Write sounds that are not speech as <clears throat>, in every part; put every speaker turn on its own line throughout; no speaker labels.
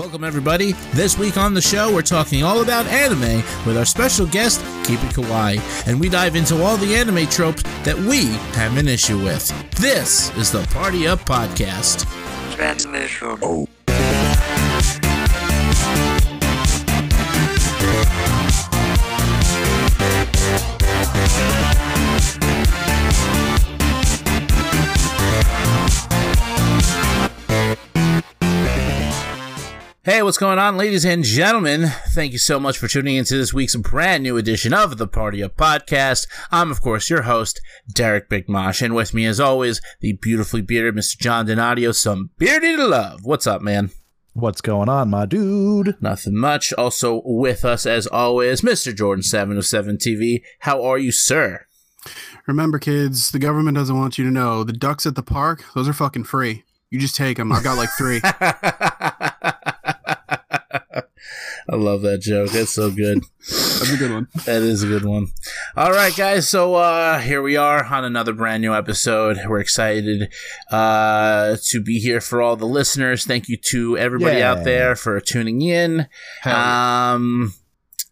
Welcome, everybody. This week on the show, we're talking all about anime with our special guest, Keep It Kawaii, and we dive into all the anime tropes that we have an issue with. This is the Party Up Podcast.
Transmission.
Oh.
Hey, what's going on, ladies and gentlemen? Thank you so much for tuning into this week's brand new edition of the Party Up Podcast. I'm, of course, your host, Derek Big Mosh, and with me, as always, the beautifully bearded Mr. John Donadio. Some beardy to love. What's up, man?
What's going on, my dude?
Nothing much. Also with us, as always, Mr. Jordan Seven of Seven TV. How are you, sir?
Remember, kids, the government doesn't want you to know the ducks at the park, those are fucking free. You just take them. I've got like three. <laughs>
I love that joke. That's so good.
That's a good one.
That is a good one. All right, guys. So uh, here we are on another brand new episode. We're excited uh, to be here for all the listeners. Thank you to everybody
Yeah.
out there for tuning in.
Hell.
Um,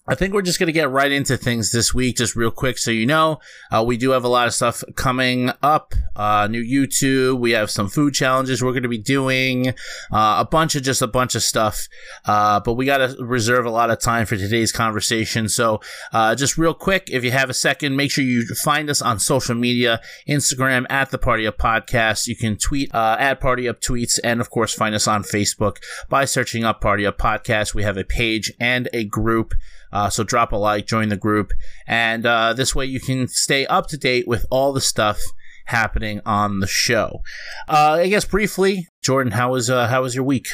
I think we're just going to get right into things this week, just real quick. So, you know, uh, we do have a lot of stuff coming up. Uh, new YouTube. We have some food challenges we're going to be doing. Uh, a bunch of just a bunch of stuff. Uh, but we got to reserve a lot of time for today's conversation. So, uh, just real quick, if you have a second, make sure you find us on social media, Instagram at the Party Up Podcast. You can tweet, uh, at Party Up Tweets and of course find us on Facebook by searching up Party Up Podcast. We have a page and a group. Uh, so drop a like, join the group, and uh, this way you can stay up to date with all the stuff happening on the show. Uh, I guess briefly, Jordan, how was uh, how was your week?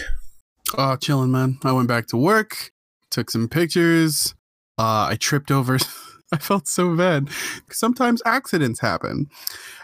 Oh, chilling, man. I went back to work, took some pictures. Uh, I tripped over. <laughs> I felt so bad. Sometimes accidents happen.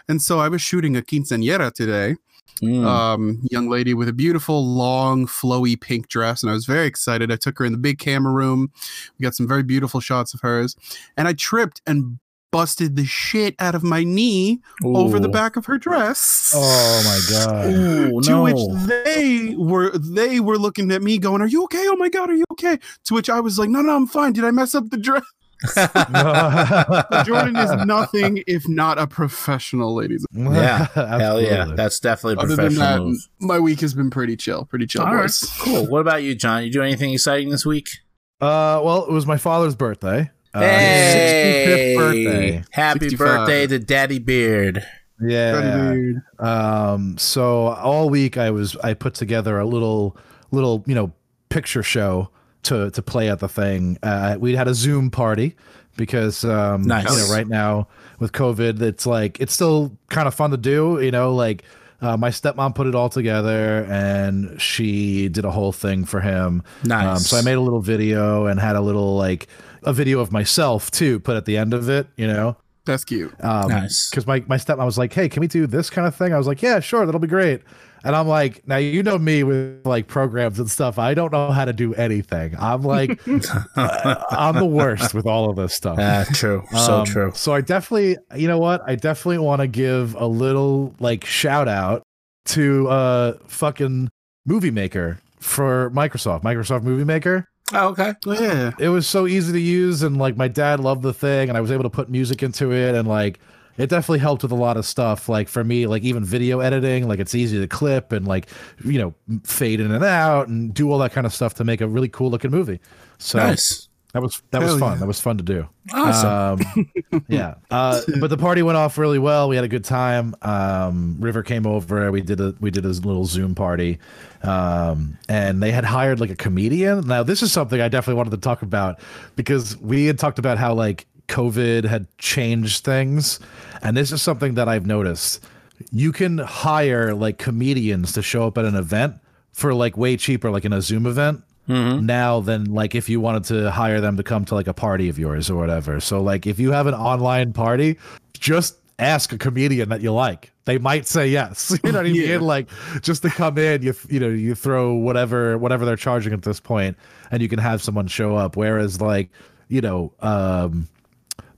And so I was shooting a quinceañera today.
Mm.
Um, young lady with a beautiful, long, flowy pink dress. And I was very excited. I took her in the big camera room. We got some very beautiful shots of hers. And I tripped and busted the shit out of my knee over the back of her dress.
Oh my god. <laughs>
Ooh,
to
no.
which they were they were looking at me going are you okay oh my god are you okay to which i was like no no i'm fine did i mess up the dress <laughs> jordan is nothing if not a professional ladies <laughs>
Yeah, Hell yeah, that's definitely a
other than
professional
that
move.
my week has been pretty chill pretty chill
All right,
boys
cool. What about you, John? You do anything exciting this week?
Uh, well, it was my father's birthday. Uh,
hey,
65th birthday.
Happy
65.
birthday to Daddy Beard.
Yeah.
Weird.
Um. So all week I was I put together a little little you know picture show to to play at the thing. Uh, we had a Zoom party because um
Nice.
you know right now with COVID it's like it's still kind of fun to do. You know like. Uh, my stepmom put it all together and she did a whole thing for him.
Nice.
Um, so I made a little video and had a little like a video of myself too put at the end of it, you know.
that's cute
Um,
Nice.
Because my, my stepmom was like, hey, can we do this kind of thing? I was like, yeah, sure, that'll be great. And I'm like, now you know me with like programs and stuff. I don't know how to do anything. I'm like, <laughs> uh, I'm the worst with all of this stuff.
Ah, true. So
Um,
true.
So I definitely, you know what? I definitely want to give a little like shout out to uh fucking Movie Maker for Microsoft, Microsoft Movie Maker
Oh, okay.
oh, yeah
it was so easy to use and like my dad loved the thing and i was able to put music into it and like it definitely helped with a lot of stuff. Like for me like even video editing like it's easy to clip and like you know fade in and out and do all that kind of stuff to make a really cool looking movie. So
Nice.
that was that was fun.
yeah.
that was fun to do.
Awesome.
um, <laughs> yeah. Uh, but the party went off really well. We had a good time. Um, river came over. We did a we did a little zoom party. Um, and they had hired like a comedian. Now this is something i definitely wanted to talk about because we had talked about how like covid had changed things and this is something that i've noticed you can hire like comedians to show up at an event for like way cheaper like in a zoom event now than like if you wanted to hire them to come to like a party of yours or whatever. So like if you have an online party, just ask a comedian that you like. They might say yes. <laughs> You know what I mean?
Yeah.
Like just to come in, you you know, you throw whatever whatever they're charging at this point and you can have someone show up. Whereas like, you know, um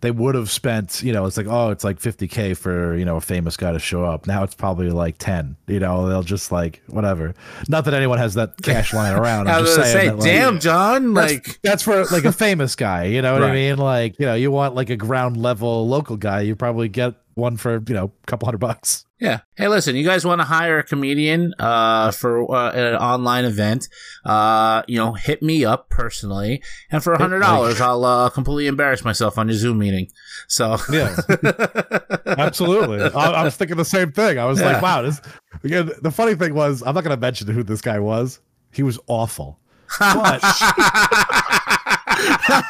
they would have spent, you know, it's like, oh, it's like 50K for, you know, a famous guy to show up. Now it's probably like 10, you know, they'll just like, whatever. Not that anyone has that cash <laughs> lying around. I'm
I was
just saying.
say,
that, like,
damn, John,
that's,
like
that's for like a <laughs> famous guy, you know what I mean? Like, you know, you want like a ground level local guy, you probably get one for, you know, a couple hundred bucks.
Yeah. Hey, listen, you guys want to hire a comedian uh, for uh, an online event? Uh, you know, hit me up personally, and for a hundred dollars, I'll uh, completely embarrass myself on your Zoom meeting. So
Yeah. <laughs> Absolutely. I, I was thinking the same thing. I was
Yeah.
like, wow, this again, the funny thing was, I'm not going to mention who this guy was. He was awful. But <laughs>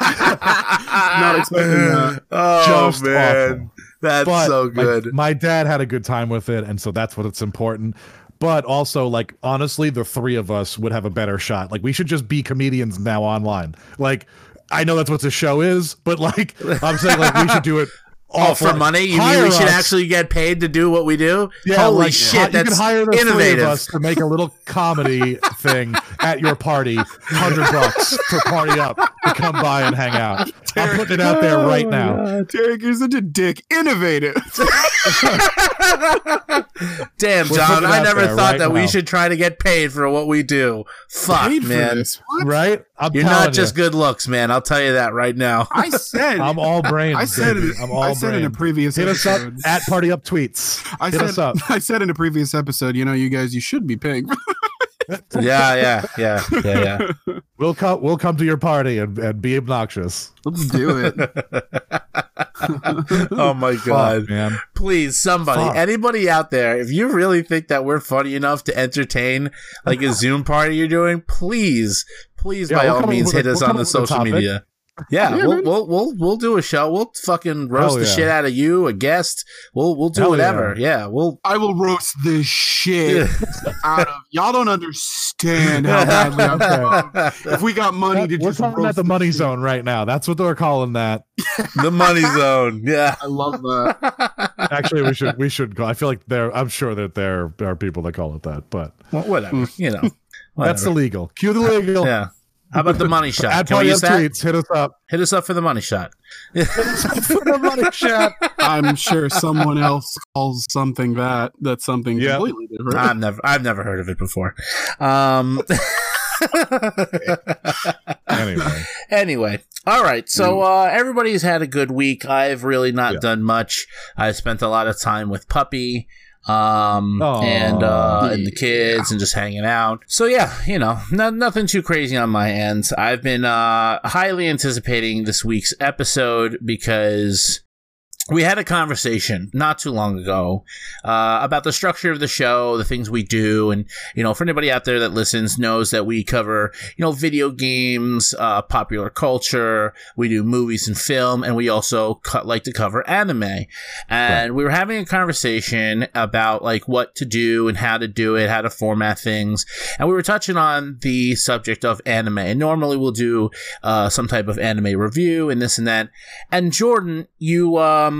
Not expecting that.
Oh
Just
man,
awful.
That's
but
so
my-
good.
My, dad had a good time with it, and so that's what it's important. But also, like honestly, the three of us would have a better shot. Like we should just be comedians now online. Like I know that's what the show is, but like I'm saying, like we should do it.
Oh, oh
offline.
for money? You mean we should
us.
actually get paid to do what we do?
Yeah,
Holy
like,
shit,
hi-
that's
you can hire the three of us to make a little comedy <laughs> thing at your party. Hundred bucks for party up to come by and hang out. I'm putting it out there right now.
Oh, Derek, you're such a dick. Innovative. <laughs>
Damn,
We're
John, I never
there
thought
right
that we should try to get paid for what we do. Fuck,
Paid
man.
Right? I'm
You're not just
you.
good looks, man. I'll tell you that right now.
I said. <laughs>
I'm all brains.
I said.
baby.
it-
I'm all
I said in a previous
Hit us up
episode.
at Party Up Tweets. <laughs>
I
Hit
said.
us up. <laughs>
I said in a previous episode. You know, you guys, you should be paying.
yeah, yeah, yeah, yeah, yeah.
We'll come. We'll come to your party and, and be obnoxious.
Let's do it.
oh my god.
Fuck, man.
Please, somebody,
Fuck.
anybody out there, if you really think that we're funny enough to entertain like a Zoom party you're doing, please, please
Yeah,
by
we'll
all means
with a-
hit us
we'll
on the
up with a
social
topic.
media. Yeah,
Yeah,
we'll, we'll we'll we'll do a show. We'll fucking roast
Hell
the
yeah.
shit out of you, a guest. We'll we'll do
Hell
whatever. Yeah, we'll
I will roast the shit <laughs> out of y'all. Don't understand how badly I'm <laughs> trying. If we got money to
We're
just
calling that
roast
the money
shit.
zone right now. That's what they're calling that. <laughs>
the money zone. Yeah.
I love that.
Actually, we should we should call. I feel like there. I'm sure that there are people that call it that, but
Well, whatever. You know.
That's illegal. Cue the legal.
yeah. How about the money <laughs> shot?
Add
Can we use that?
tweets. Hit us up.
Hit us up for the money shot. <laughs>
Hit us up For the money shot.
I'm sure someone else calls something that. That's something
Yeah.
completely different.
I've never I've never heard of it before. Um <laughs>
Anyway,
anyway, all right. So uh everybody's had a good week. I've really not
Yeah.
done much. I spent a lot of time with puppy um
Aw.
and uh and the kids and just hanging out. So yeah, you know, no, nothing too crazy on my end. I've been uh highly anticipating this week's episode because we had a conversation not too long ago uh, about the structure of the show, the things we do, and you know, for anybody out there that listens, knows that we cover you know video games, uh, popular culture, we do movies and film, and we also co- like to cover anime. And we were having a conversation about like what to do and how to do it, how to format things, and we were touching on the subject of anime. And normally we'll do uh, some type of anime review and this and that. And Jordan, you um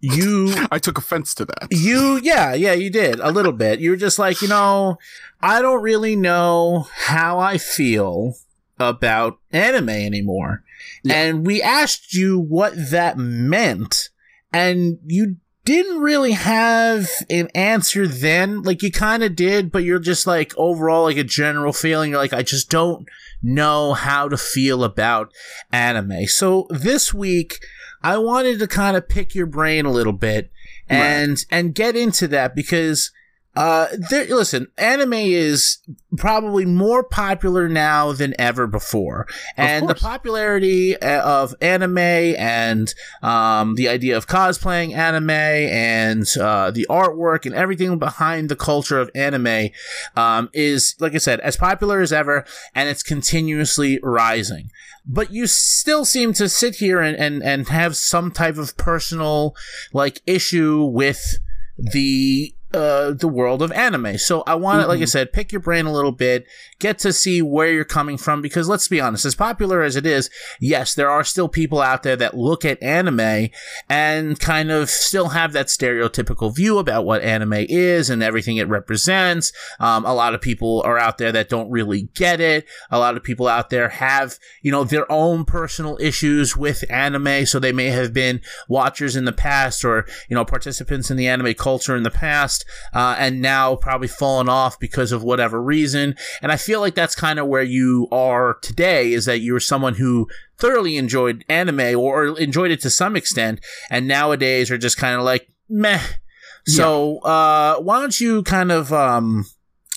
you <laughs>
I took offense to that.
you yeah yeah you did a little bit you were just like you know i don't really know how i feel about anime anymore
Yeah.
and we asked you what that meant and you didn't really have an answer then like you kind of did but you're just like overall like a general feeling you're like i just don't know how to feel about anime so this week i wanted to kind of pick your brain a little bit and and get into that because uh there listen anime is probably more popular now than ever before. And the popularity uh, of anime and um the idea of cosplaying anime and uh the artwork and everything behind the culture of anime um is like i said as popular as ever and it's continuously rising. But you still seem to sit here and, and, and have some type of personal like issue with the uh, the world of anime. So I want to,
Mm-hmm.
like I said, pick your brain a little bit, get to see where you're coming from. Because let's be honest, as popular as it is, yes, there are still people out there that look at anime and kind of still have that stereotypical view about what anime is and everything it represents. Um, a lot of people are out there that don't really get it. A lot of people out there have, you know, their own personal issues with anime. So they may have been watchers in the past or, you know, participants in the anime culture in the past, uh, and now probably fallen off because of whatever reason. And I feel like that's kind of where you are today is that you're someone who thoroughly enjoyed anime or enjoyed it to some extent, and nowadays are just kind of like, meh. So, uh, why don't you kind of, um,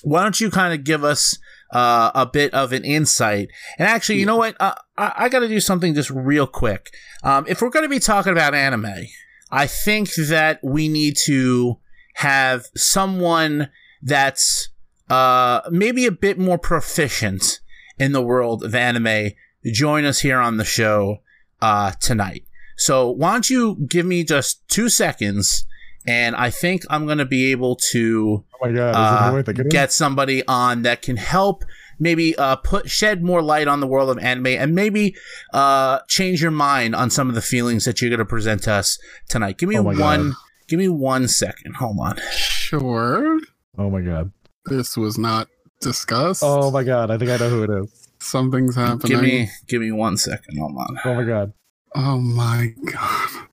why don't you kind of give us uh, a bit of an insight? And actually, you know what? Uh, I, I got to do something just real quick. Um, if we're going to be talking about anime, I think that we need to have someone that's uh, maybe a bit more proficient in the world of anime join us here on the show uh, tonight. So, why don't you give me just two seconds? And I think I'm going to be able to
Oh my god!
uh,
Is it the way
get somebody on that can help maybe uh, put shed more light on the world of anime and maybe uh, change your mind on some of the feelings that you're going to present to us tonight. Give me
Oh
one.
God.
Give me one second. Hold on.
Sure.
Oh my god!
This was not discussed.
Oh my god! I think I know who it is.
Something's happening.
Give me. Give me one second. Hold on.
Oh my god!
Oh my god.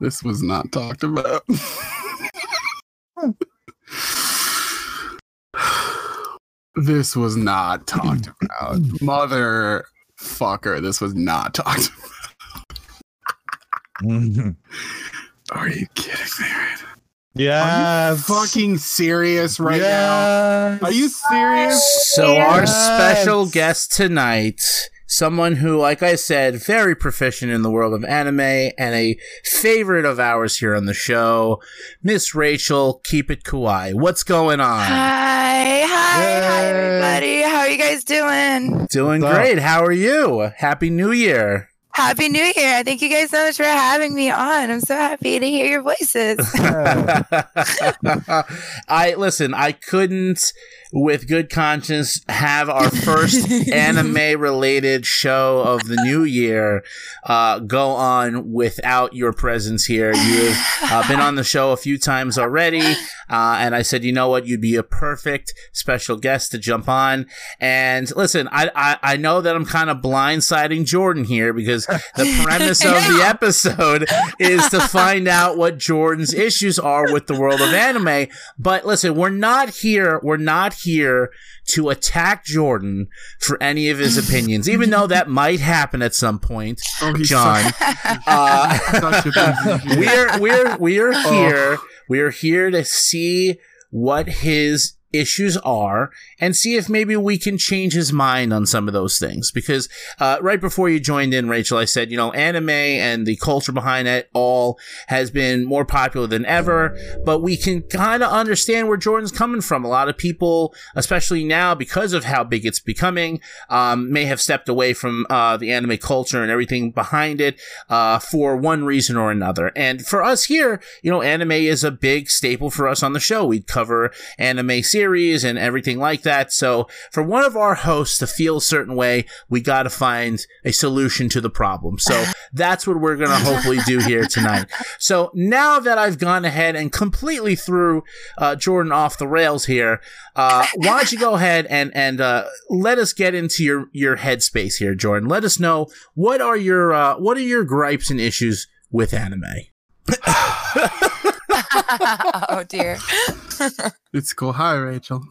This was not talked about. this was not talked about. Mother fucker, this was not talked about. <laughs> Are you kidding me? right now?
yes.
Fucking serious right now? Are you serious?
So our special guest tonight, someone who, like I said, very proficient in the world of anime and a favorite of ours here on the show, Miss Rachel. Keep it kawaii. What's going on?
Hi, hi, hi, everybody. How are you guys doing?
Doing great. How are you? Happy New Year.
Happy New Year. Thank you guys so much for having me on. I'm so happy to hear your voices. <laughs> <laughs>
I listen, I couldn't with good conscience have our first <laughs> anime related show of the new year uh, go on without your presence here. You've uh, been on the show a few times already, uh, and I said, you know what, you'd be a perfect special guest to jump on. And listen, I I, I know that I'm kind of blindsiding Jordan here because the premise of the <laughs> episode is to find out what Jordan's issues are with the world of anime. But listen, we're not here. We're not here to attack Jordan for any of his opinions, even though that might happen at some point.
Oh,
John, uh, <laughs>
such a busy- <laughs>
we're we're we're here. We're here to see what his issues are and see if maybe we can change his mind on some of those things. Because uh, right before you joined in rachel i said you know anime and the culture behind it all has been more popular than ever but we can kind of understand where jordan's coming from. A lot of people especially now because of how big it's becoming um, may have stepped away from uh, the anime culture and everything behind it uh, for one reason or another. And for us here you know anime is a big staple for us on the show. We cover anime series and everything like that. So for one of our hosts to feel a certain way, we got to find a solution to the problem. So <laughs> that's what we're going to hopefully do here tonight. So now that I've gone ahead and completely threw uh, Jordan off the rails here, uh, why don't you go ahead and and uh, let us get into your your headspace here, Jordan? Let us know what are your uh, what are your gripes and issues with anime. <laughs> <laughs> <laughs>
oh, dear. <laughs>
It's cool. Hi, Rachel.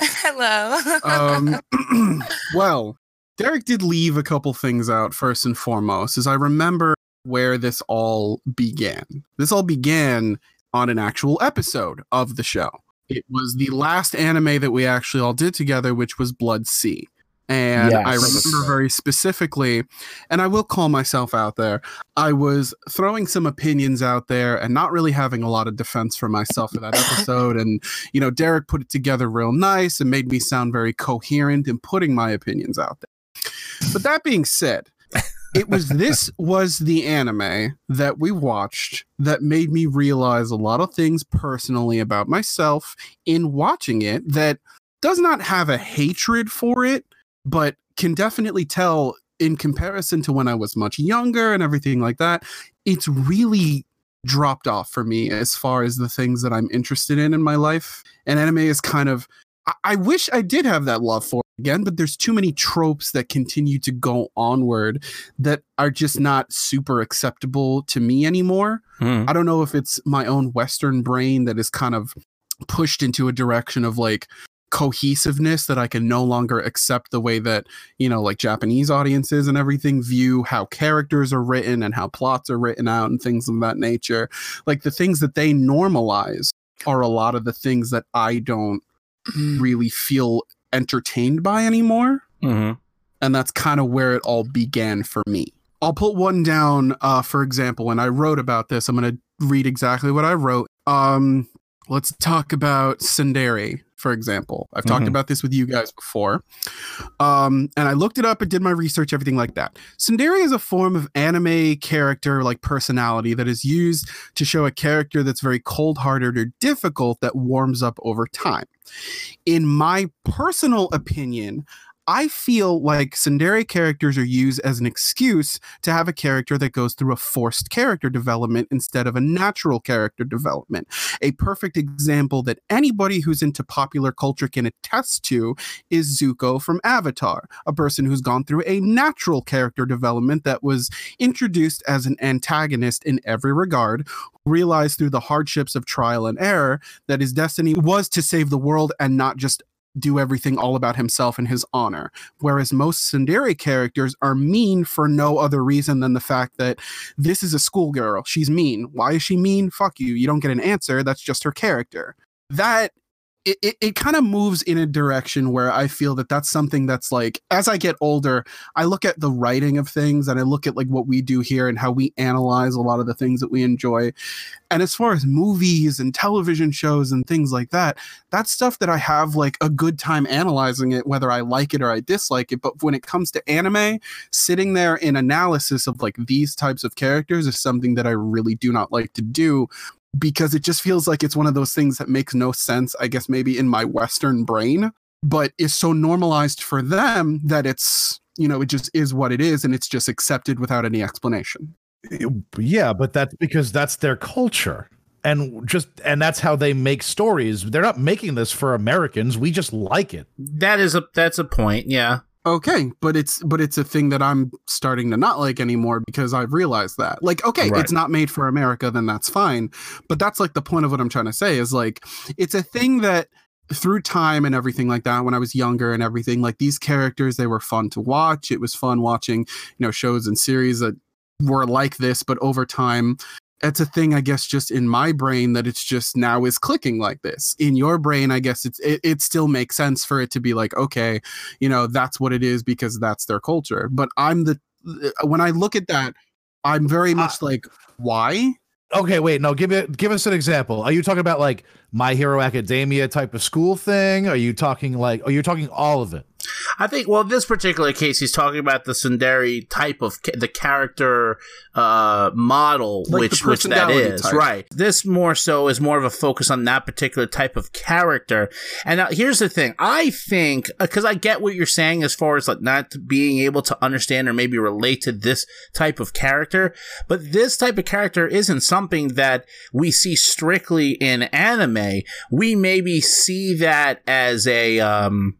Hello.
Um, <laughs> <clears throat> well, Derek did leave a couple things out first and foremost, as I remember where this all began. This all began on an actual episode of the show. It was the last anime that we actually all did together, which was Blood-C. And I remember very specifically, and I will call myself out there. I was throwing some opinions out there and not really having a lot of defense for myself for that episode. And you know, Derek put it together real nice and made me sound very coherent in putting my opinions out there. But that being said, it was this was the anime that we watched that made me realize a lot of things personally about myself in watching it that does not have a hatred for it, but can definitely tell in comparison to when I was much younger and everything like that, it's really dropped off for me as far as the things that I'm interested in in my life. And anime is kind of I, I wish I did have that love for it again, but there's too many tropes that continue to go onward that are just not super acceptable to me anymore.
Hmm.
I don't know if it's my own Western brain that is kind of pushed into a direction of like cohesiveness that I can no longer accept the way that, you know, like Japanese audiences and everything view how characters are written and how plots are written out and things of that nature. Like the things that they normalize are a lot of the things that I don't really feel entertained by anymore
Mhm.
and that's kind of where it all began for me. I'll put one down, uh, for example, and I wrote about this. I'm going to read exactly what I wrote. Um, let's talk about tsundere, for example. I've talked
Mhm.
about this with you guys before. Um, and I looked it up and did my research, everything like that. tsundere is a form of anime character like personality that is used to show a character that's very cold hearted or difficult that warms up over time. In my personal opinion, I feel like tsundere characters are used as an excuse to have a character that goes through a forced character development instead of a natural character development. A perfect example that anybody who's into popular culture can attest to is Zuko from Avatar, a person who's gone through a natural character development that was introduced as an antagonist in every regard, realized through the hardships of trial and error that his destiny was to save the world and not just do everything all about himself and his honor. Whereas most tsundere characters are mean for no other reason than the fact that this is a schoolgirl. She's mean. Why is she mean? Fuck you. You don't get an answer. That's just her character. That it, it, it kind of moves in a direction where I feel that that's something that's like, as I get older, I look at the writing of things and I look at like what we do here and how we analyze a lot of the things that we enjoy. And as far as movies and television shows and things like that, that's stuff that I have like a good time analyzing it, whether I like it or I dislike it. But when it comes to anime, sitting there in analysis of like these types of characters is something that I really do not like to do because it just feels like it's one of those things that makes no sense, I guess, maybe in my Western brain, but is so normalized for them that it's, you know, it just is what it is and it's just accepted without any explanation.
Yeah, but that's because that's their culture. And just and that's how they make stories. They're not making this for Americans. We just like it.
That is a that's a point. Yeah.
Okay, but it's but it's a thing that I'm starting to not like anymore because I've realized that. Like, okay,
Right.
it's not made for America, then that's fine. But that's like the point of what I'm trying to say is like it's a thing that through time and everything like that when I was younger and everything like these characters they were fun to watch. It was fun watching, you know, shows and series that were like this, but over time it's a thing I guess just in my brain that it's just now is clicking like this. In your brain, I guess it's it, it still makes sense for it to be like, okay, you know that's what it is because that's their culture but i'm the uh, when i look at that i'm very uh, much like why
Okay, wait, no, give it give us an example. Are you talking about like My Hero Academia type of school thing? Are you talking like are you talking all of it?
I think, well, this particular case, he's talking about the tsundere type of ca- the character uh, model,
Like
which which that is
type.
right. This more so is more of a focus on that particular type of character. And now, here's the thing: I think because I get what you're saying as far as like not being able to understand or maybe relate to this type of character, but this type of character isn't something that we see strictly in anime. We maybe see that as a um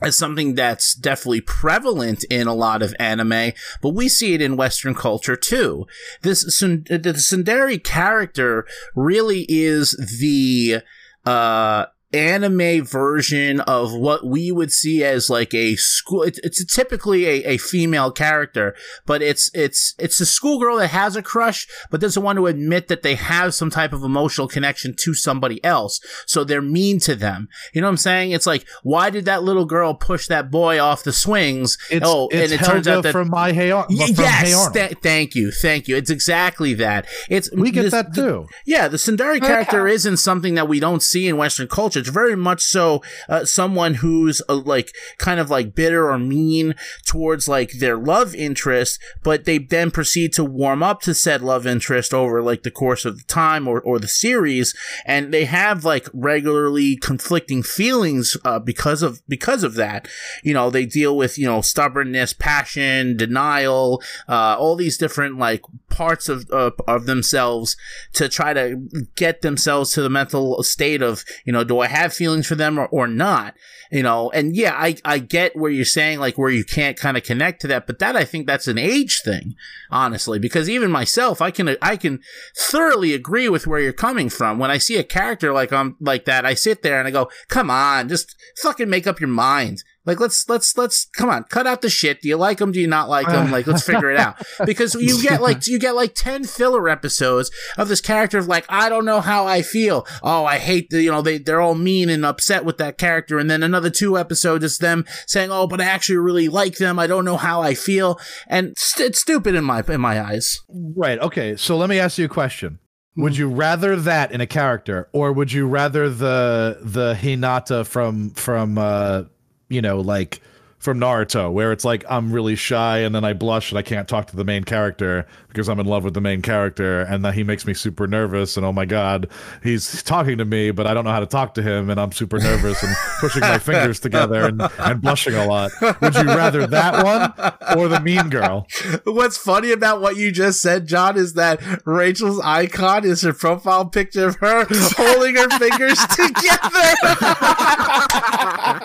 as something that's definitely prevalent in a lot of anime, but we see it in Western culture too. This the tsundere character really is the uh anime version of what we would see as like a school it's, it's typically a, a female character but it's it's it's a schoolgirl that has a crush but doesn't want to admit that they have some type of emotional connection to somebody else so they're mean to them you know what i'm saying it's like why did that little girl push that boy off the swings
It's,
oh
it's
and it turns out that
from My Hey Ar-
Y-
from
yes
Arnold.
th- thank you thank you it's exactly that it's
we get
this-
that too.
yeah, the tsundere character isn't something that we don't see in Western culture. It's very much so uh, someone who's uh, like kind of like bitter or mean towards like their love interest, but they then proceed to warm up to said love interest over like the course of the time or, or the series, and they have like regularly conflicting feelings uh, because of because of that. You know, they deal with you know stubbornness, passion, denial, uh, all these different like parts of of themselves to try to get themselves to the mental state of you know do I have feelings for them or, or not you know? And yeah I I get where you're saying like where you can't kind of connect to that but that I think that's an age thing honestly because even myself I can I can thoroughly agree with where you're coming from. When I see a character like um like that I sit there and I go come on just fucking make up your mind like let's let's let's come on, cut out the shit. Do you like them? Do you not like them? Like let's figure it out. <laughs> Because you get like you get like ten filler episodes of this character of like I don't know how I feel. Oh, I hate the you know they they're all mean and upset with that character, and then another two episodes is them saying oh but I actually really like them. I don't know how I feel, and st- it's stupid in my in my eyes.
Right. Okay. So let me ask you a question. Would you rather that in a character, or would you rather the the Hinata from from uh, you know, like from Naruto, where it's like I'm really shy and then I blush and I can't talk to the main character because I'm in love with the main character and that he makes me super nervous and oh my god, he's talking to me, but I don't know how to talk to him and I'm super nervous and pushing my fingers together and, and blushing a lot. Would you rather that one or the mean girl?
What's funny about what you just said, John, is that Rachel's icon is her profile picture of her holding her fingers <laughs> together.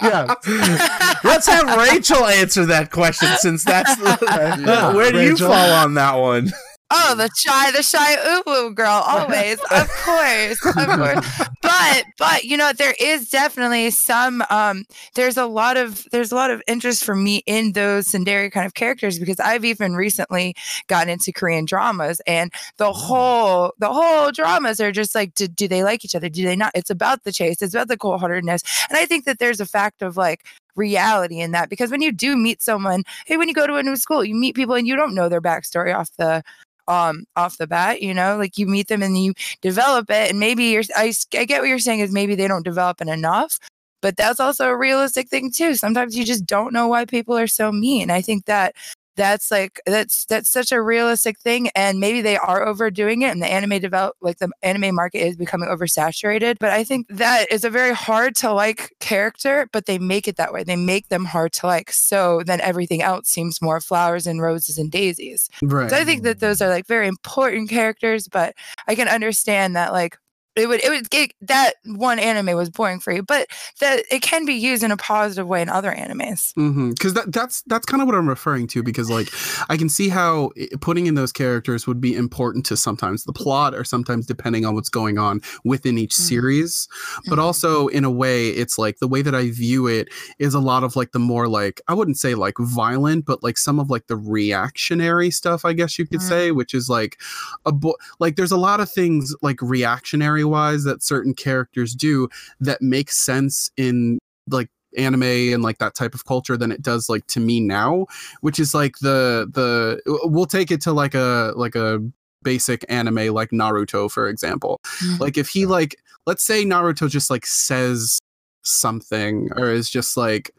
Yeah.
Let's have Rachel answer that question since that's the,
Yeah,
where do you fall on that one?
Oh, the shy, the shy ooh girl, always, <laughs> of course, of course. But, but you know, there is definitely some. Um, there's a lot of there's a lot of interest for me in those tsundere kind of characters because I've even recently gotten into Korean dramas, and the whole the whole dramas are just like, do, do they like each other? Do they not? It's about the chase. It's about the cold heartedness, and I think that there's a fact of like reality in that because when you do meet someone hey when you go to a new school you meet people and you don't know their backstory off the um off the bat you know like you meet them and you develop it and maybe you're I, I get what you're saying is maybe they don't develop it enough but that's also a realistic thing too. Sometimes you just don't know why people are so mean. I think that that's like that's that's such a realistic thing and maybe they are overdoing it and the anime develop like the anime market is becoming oversaturated but i think that is a very hard to like character but they make it that way they make them hard to like so then everything else seems more flowers and roses and daisies
Right.
so I think that those are like very important characters, but I can understand that like it would it would get that one anime was boring for you, but that it can be used in a positive way in other animes.
because that that's that's kind of what I'm referring to. Because like I can see how putting in those characters would be important to sometimes the plot, or sometimes depending on what's going on within each
Mhm.
series. But
Mhm.
also in a way, it's like the way that I view it is a lot of like the more like I wouldn't say like violent, but like some of like the reactionary stuff, I guess you could
Mhm.
say, which is like a bo- like there's a lot of things like reactionary wise that certain characters do that makes sense in like anime and like that type of culture than it does like to me now which is like the the we'll take it to like a like a basic anime like naruto for example
Mhm.
like if he like let's say naruto just like says something or is just like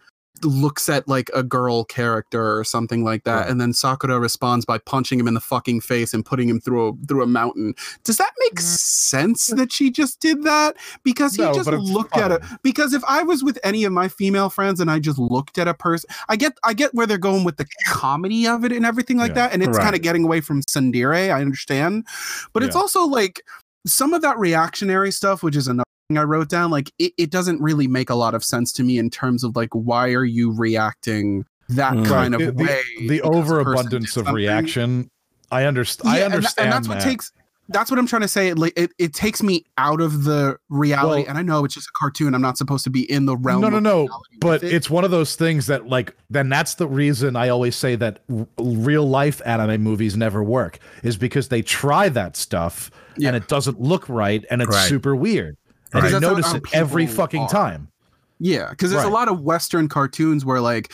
looks at like a girl character or something like that
Right.
and then sakura responds by punching him in the fucking face and putting him through a through a mountain does that make
Mhm.
sense that she just did that because he
No,
just looked at it because if I was with any of my female friends and I just looked at a person, I get I get where they're going with the comedy of it and everything like
Yeah.
that, and it's
Right.
kind of getting away from tsundere. I understand, but it's also like some of that reactionary stuff, which is another I wrote down. Like it, it doesn't really make a lot of sense to me in terms of like why are you reacting that
Mm.
kind
Right.
of
the,
way?
the
because a person
overabundance of
something?
reaction. I understand. I
Yeah, and tha-
understand
and, that's what takes that's what I'm trying to say. Like it, it takes me out of the reality.
Well-
and I know it's just a cartoon. I'm not supposed to be in the realm.
no, no,
of
no. But
it.
it's one of those things that, like, then that's the reason I always say that r- real life anime movies never work, is because they try that stuff
Yeah.
and it doesn't look right and it's
Right.
super weird. And
Right.
you
That's how-
notice it every fucking
are.
time.
Yeah, because there's a lot of Western cartoons where like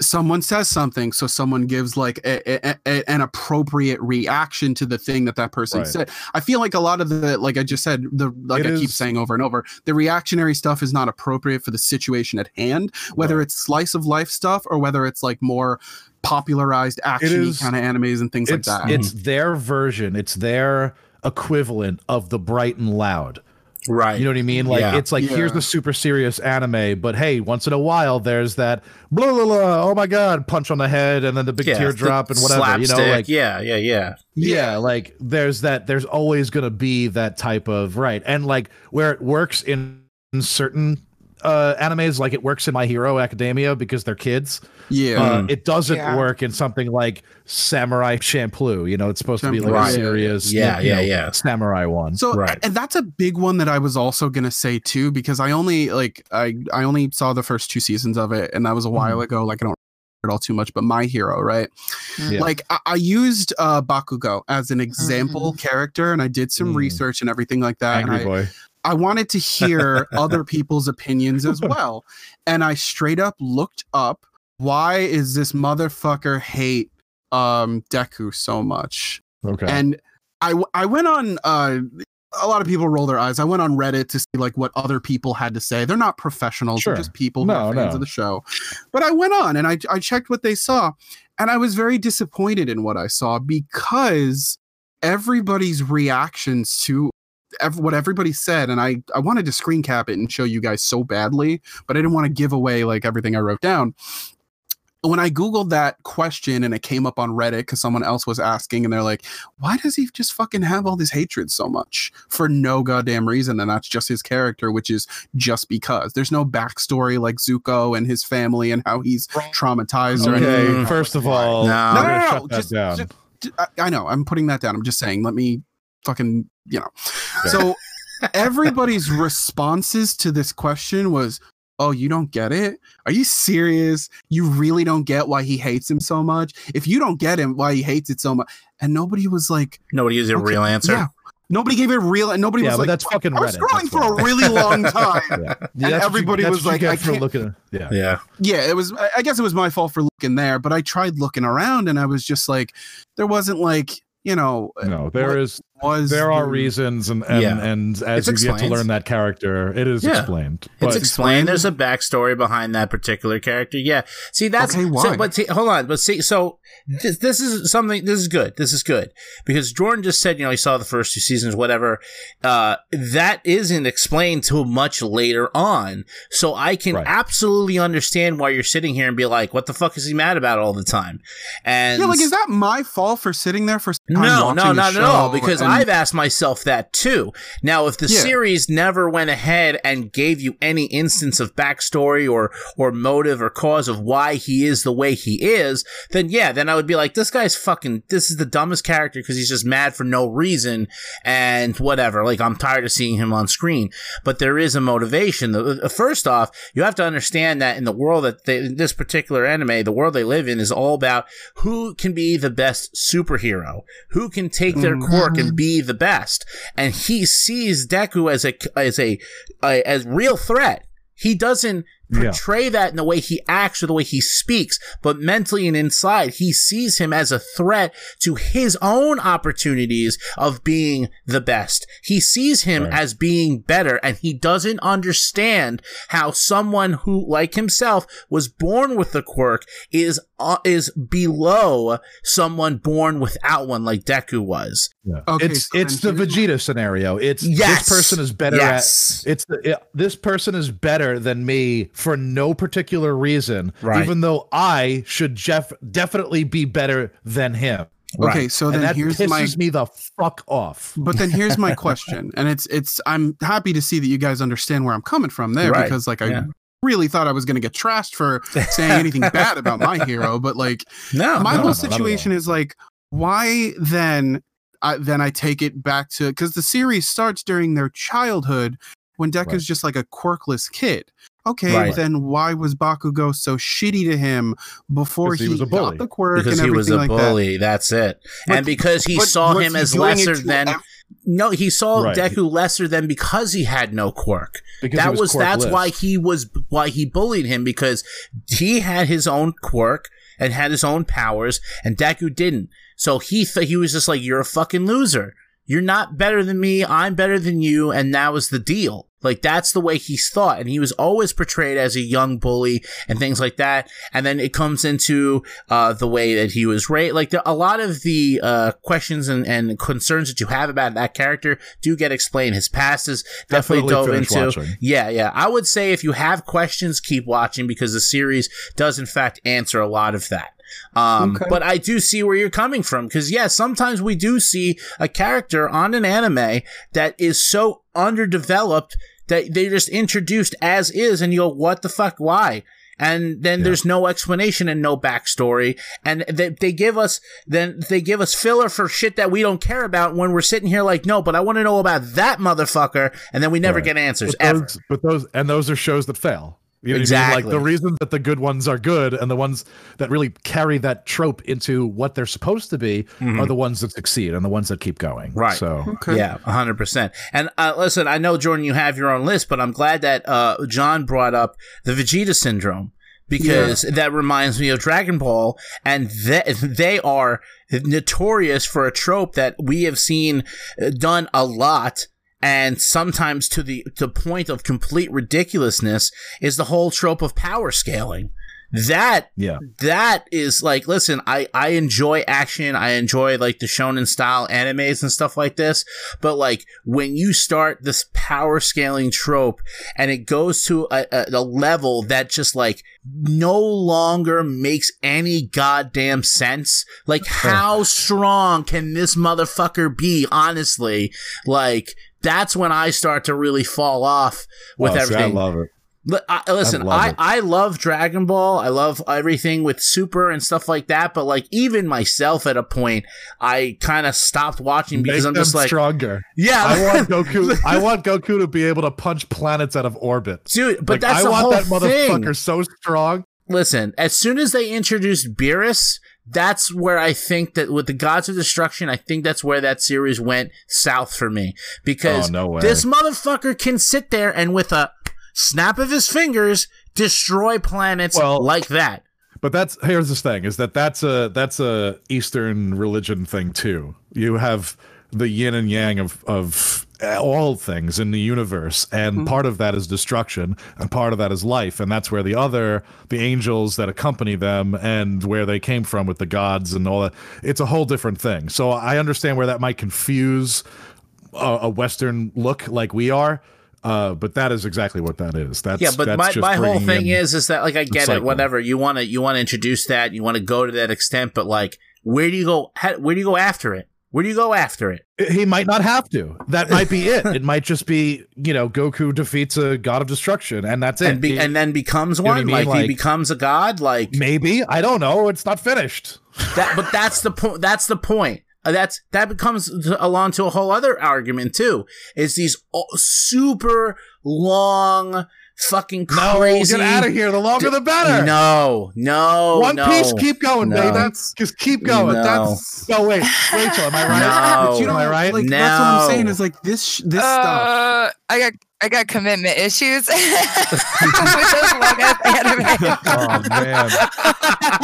someone says something so someone gives like a, a, a, an appropriate reaction to the thing that that person
Right.
said i feel like a lot of the like i just said the like
It
i keep saying over and over the reactionary stuff is not appropriate for the situation at hand whether
Right.
it's slice of life stuff or whether it's like more popularized action kind of animes and things like
it's
that
it's mm-hmm. their version. It's their equivalent of the bright and loud.
Right.
You know what I mean? Like
Yeah.
it's like here's the super serious anime, but hey, once in a while there's that blah blah blah. Oh my god, punch on the head and then the big
Yeah,
teardrop
the
and whatever. You know, like
yeah, yeah, yeah.
yeah, like there's that. There's always gonna be that type of right, and like where it works in, in certain uh animes, like it works in My Hero Academia because they're kids.
yeah
Uh, it doesn't
Yeah.
work in something like Samurai Champloo. You know, it's supposed to be like a serious,
Yeah,
you
yeah,
know,
yeah.
samurai one.
So
Right.
and that's a big one that I was also gonna say too, because I only like I I only saw the first two seasons of it, and that was a while ago. Like I don't remember it all too much, but My Hero, right?
Yeah.
Like I, I used uh Bakugo as an example character, and I did some
Mm.
research and everything like that. and
Angry
I,
boy.
I wanted to hear <laughs> other people's opinions as <laughs> well, and I straight up looked up why is this motherfucker hate um Deku so much
Okay.
and I I went on uh a lot of people roll their eyes. I went on Reddit to see like what other people had to say. They're not professionals,
Sure.
they're just people who
No,
are fans
no.
of the show. But I went on and I I checked what they saw and I was very disappointed in what I saw because everybody's reactions to ev- what everybody said and I I wanted to screen cap it and show you guys so badly, but I didn't want to give away like everything I wrote down when I Googled that question and it came up on Reddit because someone else was asking, and they're like, why does he just fucking have all this hatred so much for no goddamn reason? And that's just his character, which is just because. There's no backstory like Zuko and his family and how he's traumatized or
okay.
anything.
First of all,
No.
we're
No,
no, no, just- just- I, I know, I'm putting that down. I'm just saying, let me fucking, you know. So <laughs> everybody's responses to this question was, Oh, you don't get it? Are you serious? You really don't get why he hates him so much? If you don't get him, why he hates it so much, and nobody was like,
Nobody gives you a real answer.
yeah. nobody gave it a real, and nobody
Yeah,
was
but
like,
that's fucking
I was scrolling for a really long <laughs> time.
yeah. Yeah,
And
that's what you-
everybody was
what
like, I can't-
looking. Yeah.
Yeah.
yeah, it was. I- I guess it was my fault for looking there, but I tried looking around, and I was just like, there wasn't like, you know,
No, there
what
is
was
there are
the-
reasons and and,
Yeah.
and as
It's
you get to learn that character it is
Yeah.
explained
It's explained. There's a backstory behind that particular character. Yeah. See, that's
Okay,
so-
why?
but see, hold on. But see, so this, this is something. This is good. This is good because Jordan just said, you know, he saw the first two seasons, whatever. Uh, that isn't explained till much later on. So I can
Right.
absolutely understand why you're sitting here and be like, what the fuck is he mad about all the time? And
Yeah, like is that my fault for sitting there for
no, no, not at all. Because
and-
I've asked myself that too. Now, if the
Yeah.
series never went ahead and gave you any instance of backstory or or motive or cause of why he is the way he is, then yeah, then I would be like, this guy's fucking. This is the dumbest character because he's just mad for no reason and whatever. Like I'm tired of seeing him on screen. But there is a motivation. The- uh, First off, you have to understand that in the world that they, in this particular anime, the world they live in is all about who can be the best superhero, who can take their
Mhm.
quirk and be the best. And he sees Deku as a as a, a as real threat. He doesn't
Yeah.
portray that in the way he acts or the way he speaks, but mentally and inside, he sees him as a threat to his own opportunities of being the best. He sees him
Right.
as being better, and he doesn't understand how someone who, like himself, was born with the quirk is uh, is below someone born without one, like Deku was.
yeah.
Okay,
it's
so
it's the vegeta scenario it's
Yes.
this person is better
Yes.
at it's the, it, this person is better than me for no particular reason
Right.
even though i should jeff definitely be better than him
Okay, so
and that
here's
pisses
my
me the fuck off
But then here's my <laughs> question, and it's it's I'm happy to see that you guys understand where I'm coming from there
Right,
because like I
yeah.
really thought I was going to get trashed for <laughs> saying anything bad about my hero, but like <laughs>
No,
my
no,
whole
no,
situation is like why then I then I take it back to because the series starts during their childhood when Deku's
Right.
just like a quirkless kid. Okay,
Right.
then why was Bakugo so shitty to him before
he
he,
was a bully.
got the quirk
because
and
he was a
like that?
bully. That's it.
But-
and because he
but
saw him
he
as lesser than.
ev-
No, he saw
Right.
Deku lesser than because he had no quirk.
Because
that
he
was, that's why he was why he bullied him because he had his own quirk and had his own powers and Deku didn't. So he th- he was just like you're a fucking loser. You're not better than me. I'm better than you and that was the deal. Like that's the way he's thought and he was always portrayed as a young bully and things like that. And then it comes into uh, the way that he was raised. Like the, a lot of the uh, questions and, and concerns that you have about that character do get explained. His past is definitely,
Definitely
dove into.
watching.
Yeah, yeah. I would say if you have questions, keep watching because the series does in fact answer a lot of that. Um,
Okay.
but I do see where you're coming from because yeah, sometimes we do see a character on an anime that is so underdeveloped that they just introduced as is, and you go, "What the fuck? Why?" And then
Yeah.
there's no explanation and no backstory, and they, they give us then they give us filler for shit that we don't care about when we're sitting here like, no, but I want to know about that motherfucker, and then we never
Right.
get answers
but
ever.
but those and those are shows that fail. You know what I mean?
Exactly.
Like the reason that the good ones are good and the ones that really carry that trope into what they're supposed to be are the ones that succeed and the ones that keep going.
Mm-hmm. Right.
So
Okay.
Yeah, hundred percent. And uh, listen, I know Jordan, you have your own list, but I'm glad that uh, John brought up the Vegeta syndrome because that reminds me of Dragon Ball, and they, they are notorious for a trope that we have seen uh, done a lot. And sometimes to the to point of complete ridiculousness is the whole trope of power scaling. That
yeah.
that is like listen i i enjoy action i enjoy like the shonen style animes and stuff like this but like when you start this power scaling trope and it goes to a, a, a level that just like no longer makes any goddamn sense like how strong can this motherfucker be honestly like that's when i start to really fall off with
Oh, see,
everything
I love it.
I, listen,
love
I. I love Dragon Ball. I love everything with Super and stuff like that. But like even myself at a point, I kind of stopped watching because
Make
I'm just like,
stronger.
yeah,
I want <laughs> Goku. I want Goku to be able to punch planets out of orbit.
dude. But
Like,
that's
I want that motherfucker
thing.
so strong.
Listen, as soon as they introduced Beerus, that's where I think that with the Gods of Destruction, I think that's where that series went south for me because
Oh, no
this motherfucker can sit there and with a snap of his fingers destroy planets
Well-
like that.
But that's here's this thing: is that that's a that's a Eastern religion thing too. You have the yin and yang of of all things in the universe, and part of that is destruction, and part of that is life, and that's where the other the angels that accompany them and where they came from with the gods and all that. It's a whole different thing. So I understand where that might confuse a, a Western look like we are. Uh, but that is exactly what that is. That's
yeah, but
that's
my, my whole thing is is that like I get it, whatever you want to you want to introduce that, you want to go to that extent, but like where do you go? How, where do you go after it? Where do you go after it?
He might not have to. That might be it. It might just be, you know, Goku defeats a god of destruction, and that's it.
And be, and then becomes
know I
one,
mean?
like, he becomes a god, like
maybe I don't know. It's not finished.
that. But that's the point. That's the point. Uh, That's that becomes along to a whole other argument too. Is these o- super long, fucking
No,
crazy.
get out of here. The longer the better.
No, no,
One
no.
Piece, keep going,
No.
baby.
That's-
just keep going.
No.
That's
No, wait, Rachel, am I right?
No.
But you
Am I right?
Like that's what I'm saying is like this sh- this stuff.
Uh, I got I got commitment issues <laughs> with those long ass anime. <laughs>
Oh man,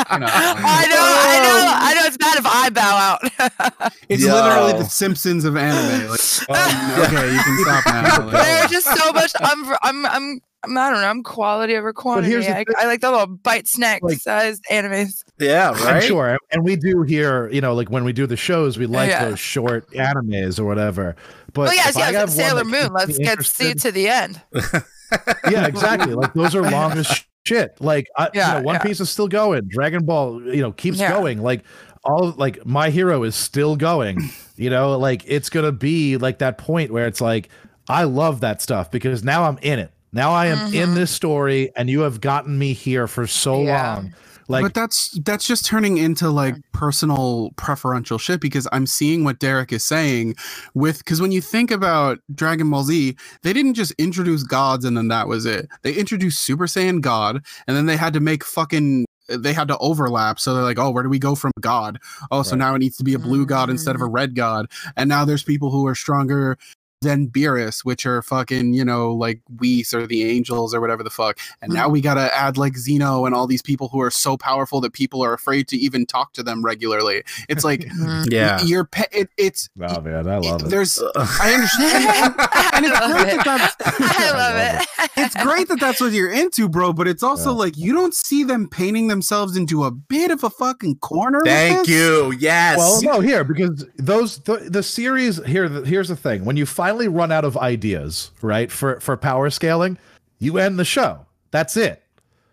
I know.
I know, I know, It's bad if I bow out. <laughs>
It's
Yo.
literally the Simpsons of anime. Like,
Oh,
okay, you can stop now. Like,
There's just so much. I'm, I'm, I'm, I'm I don't know. I'm quality over quantity.
here's
I. I like the little bite snack
Like- uh,
sized animes.
Yeah,
I'm
right.
sure. And we do here, you know, like when we do the shows, we like
Yeah.
those short animes or whatever. But
oh yes,
if
yes. Sailor Moon. Let's get see
interested-
to the end. <laughs>
yeah, exactly. Like those are long as shit. Like I,
Yeah,
you know, One
yeah.
Piece is still going. Dragon Ball, you know, keeps
Yeah.
going. Like all like My Hero is still going. You know, like it's gonna be like that point where it's like I love that stuff because now I'm in it. Now I am in
Mhm.
this story, and you have gotten me here for so
Yeah.
long. Like
but that's that's just turning into like personal preferential shit because I'm seeing what Derek is saying with because when you think about Dragon Ball Z, they didn't just introduce gods and then that was it. They introduced Super Saiyan God and then they had to make fucking they had to overlap. So they're like, oh, where do we go from God? Oh, so
Right.
now it needs to be a blue god instead of a mm. red god. And now there's people who are stronger than Beerus, which are fucking, you know, like Whis or the angels or whatever the fuck. And now mm. we gotta add like Zeno and all these people who are so powerful that people are afraid to even talk to them regularly. It's like. <laughs>
Yeah.
y- you're pe- it, it's
oh man, I love it.
there's <laughs> I understand and it's great
it.
that that's <laughs>
I love it.
it's great that that's what you're into, bro. But it's also
Yeah.
like you don't see them painting themselves into a bit of a fucking corner.
Thank you. Yes.
Well, no, here because those the, the series here. The, here's the thing: when you finally run out of ideas, right, for for power scaling, you end the show. That's it.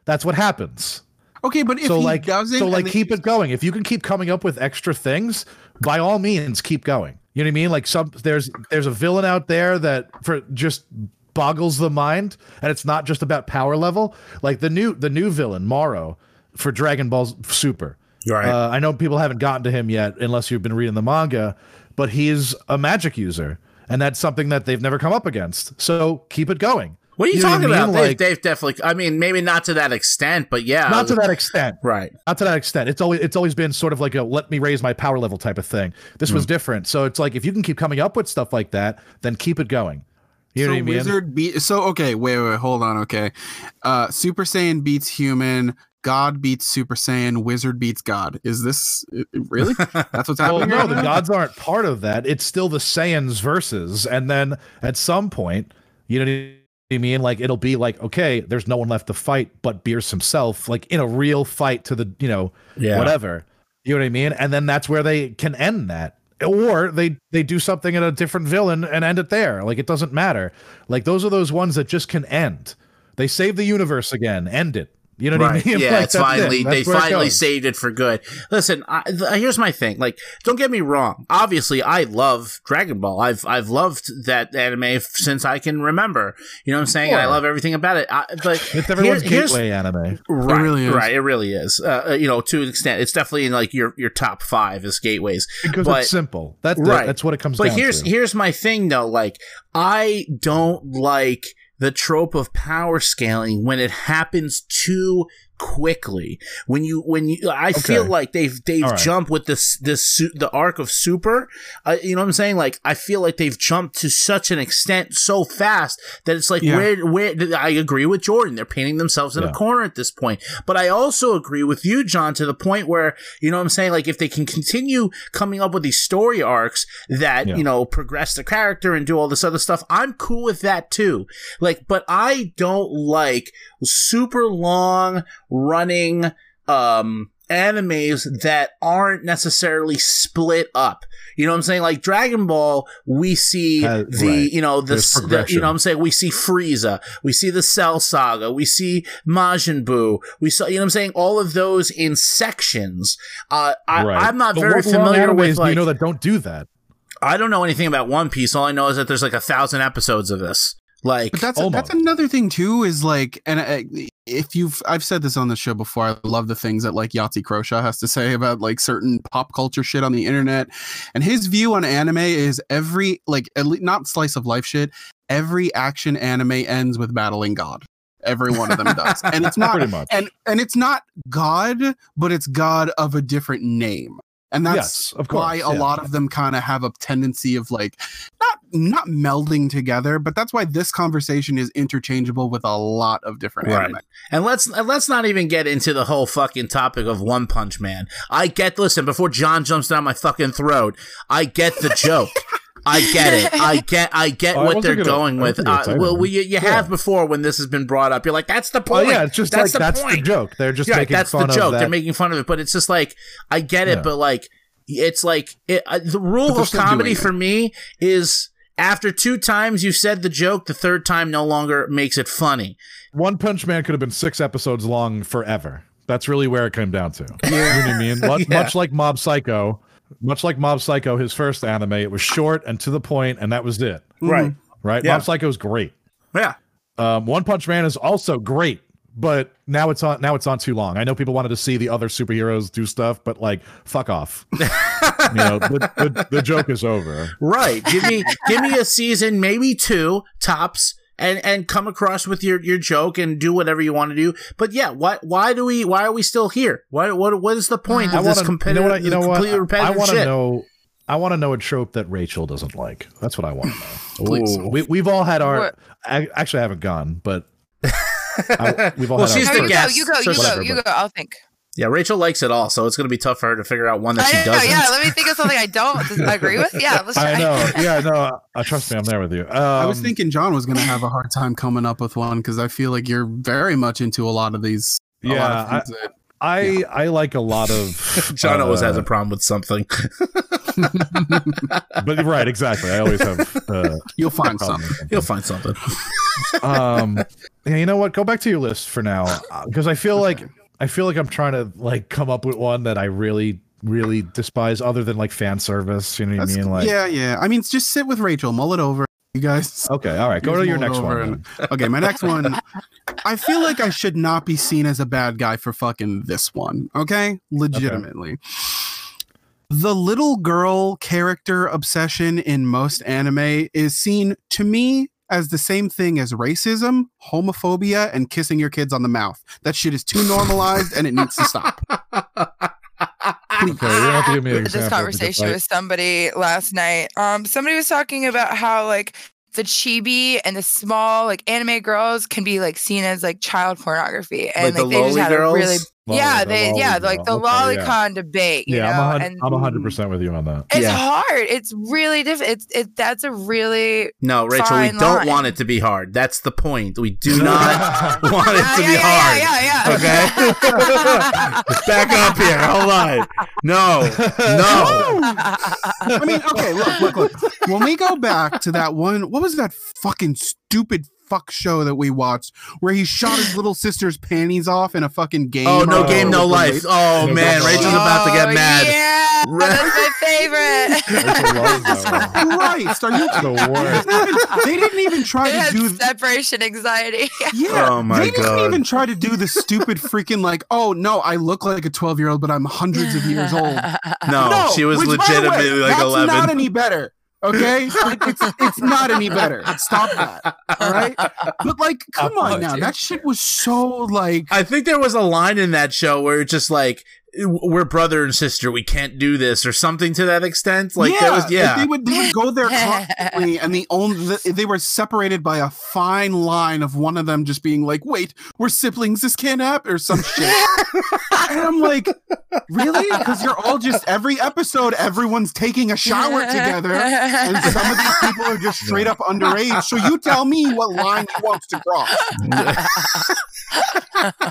That's what happens.
Okay, but if
so
he
like,
doesn't,
so
and
like,
they-
keep it going. If you can keep coming up with extra things, by all means, keep going. You know what I mean? Like some there's there's a villain out there that for just boggles the mind, and it's not just about power level. Like the new the new villain Morrow for Dragon Ball Super.
right.
Uh, I know people haven't gotten to him yet, unless you've been reading the manga, but he's a magic user, and that's something that they've never come up against. So keep it going.
What are you,
know
talking about? They've,
Like,
they've definitely. I mean, maybe not to that extent, but yeah.
not to that extent.
Right.
Not to that extent. It's always it's always been sort of like a let me raise my power level type of thing. This
Hmm.
was different. So it's like if you can keep coming up with stuff like that, then keep it going. You know
so
what I mean?
wizard beat. So okay, wait, wait, hold on. Okay, uh, Super Saiyan beats human. God beats Super Saiyan. Wizard beats God. Is this really? <laughs> That's what's
Well,
happening.
no,
right
the
now?
gods aren't part of that. It's still the Saiyans versus, and then at some point, you know I mean? Like it'll be like, okay, there's no one left to fight but Beerus himself, like in a real fight to the, you know,
Yeah.
whatever. You know what I mean? And then that's where they can end that. Or they they do something in a different villain and end it there. Like it doesn't matter. Like those are those ones that just can end. They save the universe again. End it. You know what
Right.
I mean? <laughs>
Yeah,
Like,
it's
that's it.
finally they
That's where it
finally saved it for good. Listen, I, th- here's my thing. Like, don't get me wrong. Obviously, I love Dragon Ball. I've I've loved that anime f- since I can remember. You know what I'm saying? And I love everything about it. I, but <laughs>
It's everyone's
here-
gateway anime.
Right,
really is.
right. It really is. Uh, uh, you know, to an extent, it's definitely in like your your top five as gateways.
Because
But-
it's simple. That's
Right.
that's what it comes
But
down
here's
to.
here's my thing though. Like, I don't like the trope of power scaling when it happens too quickly. When you when you, I feel like they've they've
right.
jumped with this this the arc of super. Uh, you know what I'm saying? Like, I feel like they've jumped to such an extent so fast that it's like
Yeah.
where where I agree with Jordan. They're painting themselves in a corner at this point. But I also agree with you, John, to the point where you know what I'm saying. Like, if they can continue coming up with these story arcs that
Yeah.
you know progress the character and do all this other stuff, I'm cool with that too. Like, but I don't like super long running um animes that aren't necessarily split up. You know what I'm saying? Like Dragon Ball, we see
Uh,
the
right.
you know the, the you know what I'm saying we see Frieza, we see the Cell Saga, we see Majin Buu, we saw you know what I'm saying all of those in sections. Uh, I,
Right.
I'm not
But
very familiar with like
you know that don't do that.
I don't know anything about One Piece. All I know is that there's like a thousand episodes of this. Like
But that's
Almost.
that's another thing too. Is like, and uh, if you've, I've said this on the show before. I love the things that like Yahtzee Croshaw has to <laughs> say about like certain pop culture shit on the internet, and his view on anime is every like at least not slice of life shit. Every action anime ends with battling God. Every one of them does, and it's <laughs> not
Pretty much.
and and it's not God, but it's God of a different name. And that's
Yes, of course,
why a lot of them kind of have a tendency of like not not melding together, but that's why this conversation is interchangeable with a lot of different
Right.
anime.
And let's and let's not even get into the whole fucking topic of One Punch Man. I get listen before John jumps down my fucking throat. I get the joke. <laughs> I get it. I <laughs> get. I get
Oh, I
what
wasn't
they're
gonna-
going with. Uh, well, we, you, you
Yeah.
have before when this has been brought up. You're like, that's the
Well,
point.
yeah, it's just
that's
like
the
that's
point.
the joke. They're just
Yeah,
making
that's the joke.
of that.
They're making fun of it, but it's just like I get it,
Yeah.
but like it's like it, uh, the rule of comedy for me is after two times you said the joke, the third time no longer makes it funny.
One Punch Man could have been six episodes long forever. That's really where it came down to. You know what I mean? <laughs> Much,
Yeah.
much like Mob Psycho, much like Mob Psycho, his first anime, it was short and to the point, and that was it.
Right.
Right?
Yeah.
Mob Psycho is great.
Yeah.
Um, One Punch Man is also great, but now it's on now it's on too long. I know people wanted to see the other superheroes do stuff, but like fuck off. <laughs> you know, the, the, the joke is over.
Right. Give me give me a season, maybe two tops, and and come across with your your joke and do whatever you want to do. But yeah, why why do we why are we still here? Why what what is the point
I
of this
wanna, you know
competitive?
what? You know what?
completely
I want to know. I want to know a trope that Rachel doesn't like. That's what I want to know. <laughs>
Please.
Ooh.
We we've all had our. I, actually, I haven't gone, but <laughs> I, we've all
Well,
had
she's
our.
the
you
guest,
go, you go, you go, you go. I'll think.
Yeah, Rachel likes it all, so it's going to be tough for her to figure out one that she
I know,
doesn't.
yeah, let me think of something I don't <laughs> agree with. Yeah, let's try.
I know. <laughs> Yeah, no. Uh, trust me, I'm there with you. Um,
I was thinking John was going to have a hard time coming up with one because I feel like you're very much into a lot of these. a lot
Yeah,
of things that-
I I like a lot of. <laughs>
John always has
uh,
a problem with something.
But right, exactly. I always have. Uh,
you'll find
problem
something.
with
He'll find something.
um yeah, you know what go back to your list for now because i feel like i feel like i'm trying to like come up with one that i really really despise other than like fan service you know what
That's-
i mean like
yeah, yeah. I mean, just sit with Rachel, mull it over. You guys.
okay all right go to your next one
and- <laughs> Okay, my next one. I feel like I should not be seen as a bad guy for fucking this one. Okay, legitimately. The little girl character obsession in most anime is seen to me as the same thing as racism, homophobia, and kissing your kids on the mouth. That shit is too normalized and it needs to stop.
okay you have to give me an
this conversation with somebody last night. Um, somebody was talking about how like the chibi and the small like anime girls can be like seen as like child pornography, and
Like the
they just had
girls?
a really
like,
yeah
the
they yeah
loli
like the
girl. Okay, yeah.
lolicon debate. You
yeah,
know,
I'm, a
and
hun- I'm 100% with you on that
it's
Yeah.
hard. It's really difficult. It's it that's a really
No, Rachel, we don't
line.
want it to be hard. That's the point. We do <laughs> not want it
yeah,
to
yeah,
be
yeah,
hard.
yeah, yeah,
Okay? <laughs> Back up here. Hold on. No. No. <laughs>
I mean, okay, look, look, look. When we go back to that one, what was that fucking stupid fuck show that we watched where he shot his little sister's panties off in a fucking game?
Oh, no
Oh,
game, no life.
Oh,
oh
No
man. Rachel's
life.
about to get
Oh,
mad.
Yeah, that's my favorite. <laughs>
Rachel loves that one.
Christ, are you?
the worst
They didn't even try to
had
do.
separation anxiety.
Yeah, <laughs>
Oh my
they didn't
God.
even try to do the stupid freaking like, oh no, I look like a twelve year old, but I'm hundreds of years old.
No,
no,
she was
which, by way,
legitimately like
that's
11.
not any better. Okay, It- it's it's not any better. Stop that. All right, but like, come on now, that shit was so like.
I think there was a line in that show where it's just like, we're brother and sister. We can't do this or something to that extent. Like,
yeah,
there was, yeah.
they would they would go there <laughs> constantly, and the only the, they were separated by a fine line of one of them just being like, "Wait, we're siblings. This can't happen," or some shit. and I'm like, "Really? Because you're all just every episode, everyone's taking a shower together, and some of these people are just straight up underage. So you tell me what line he wants to cross. <laughs>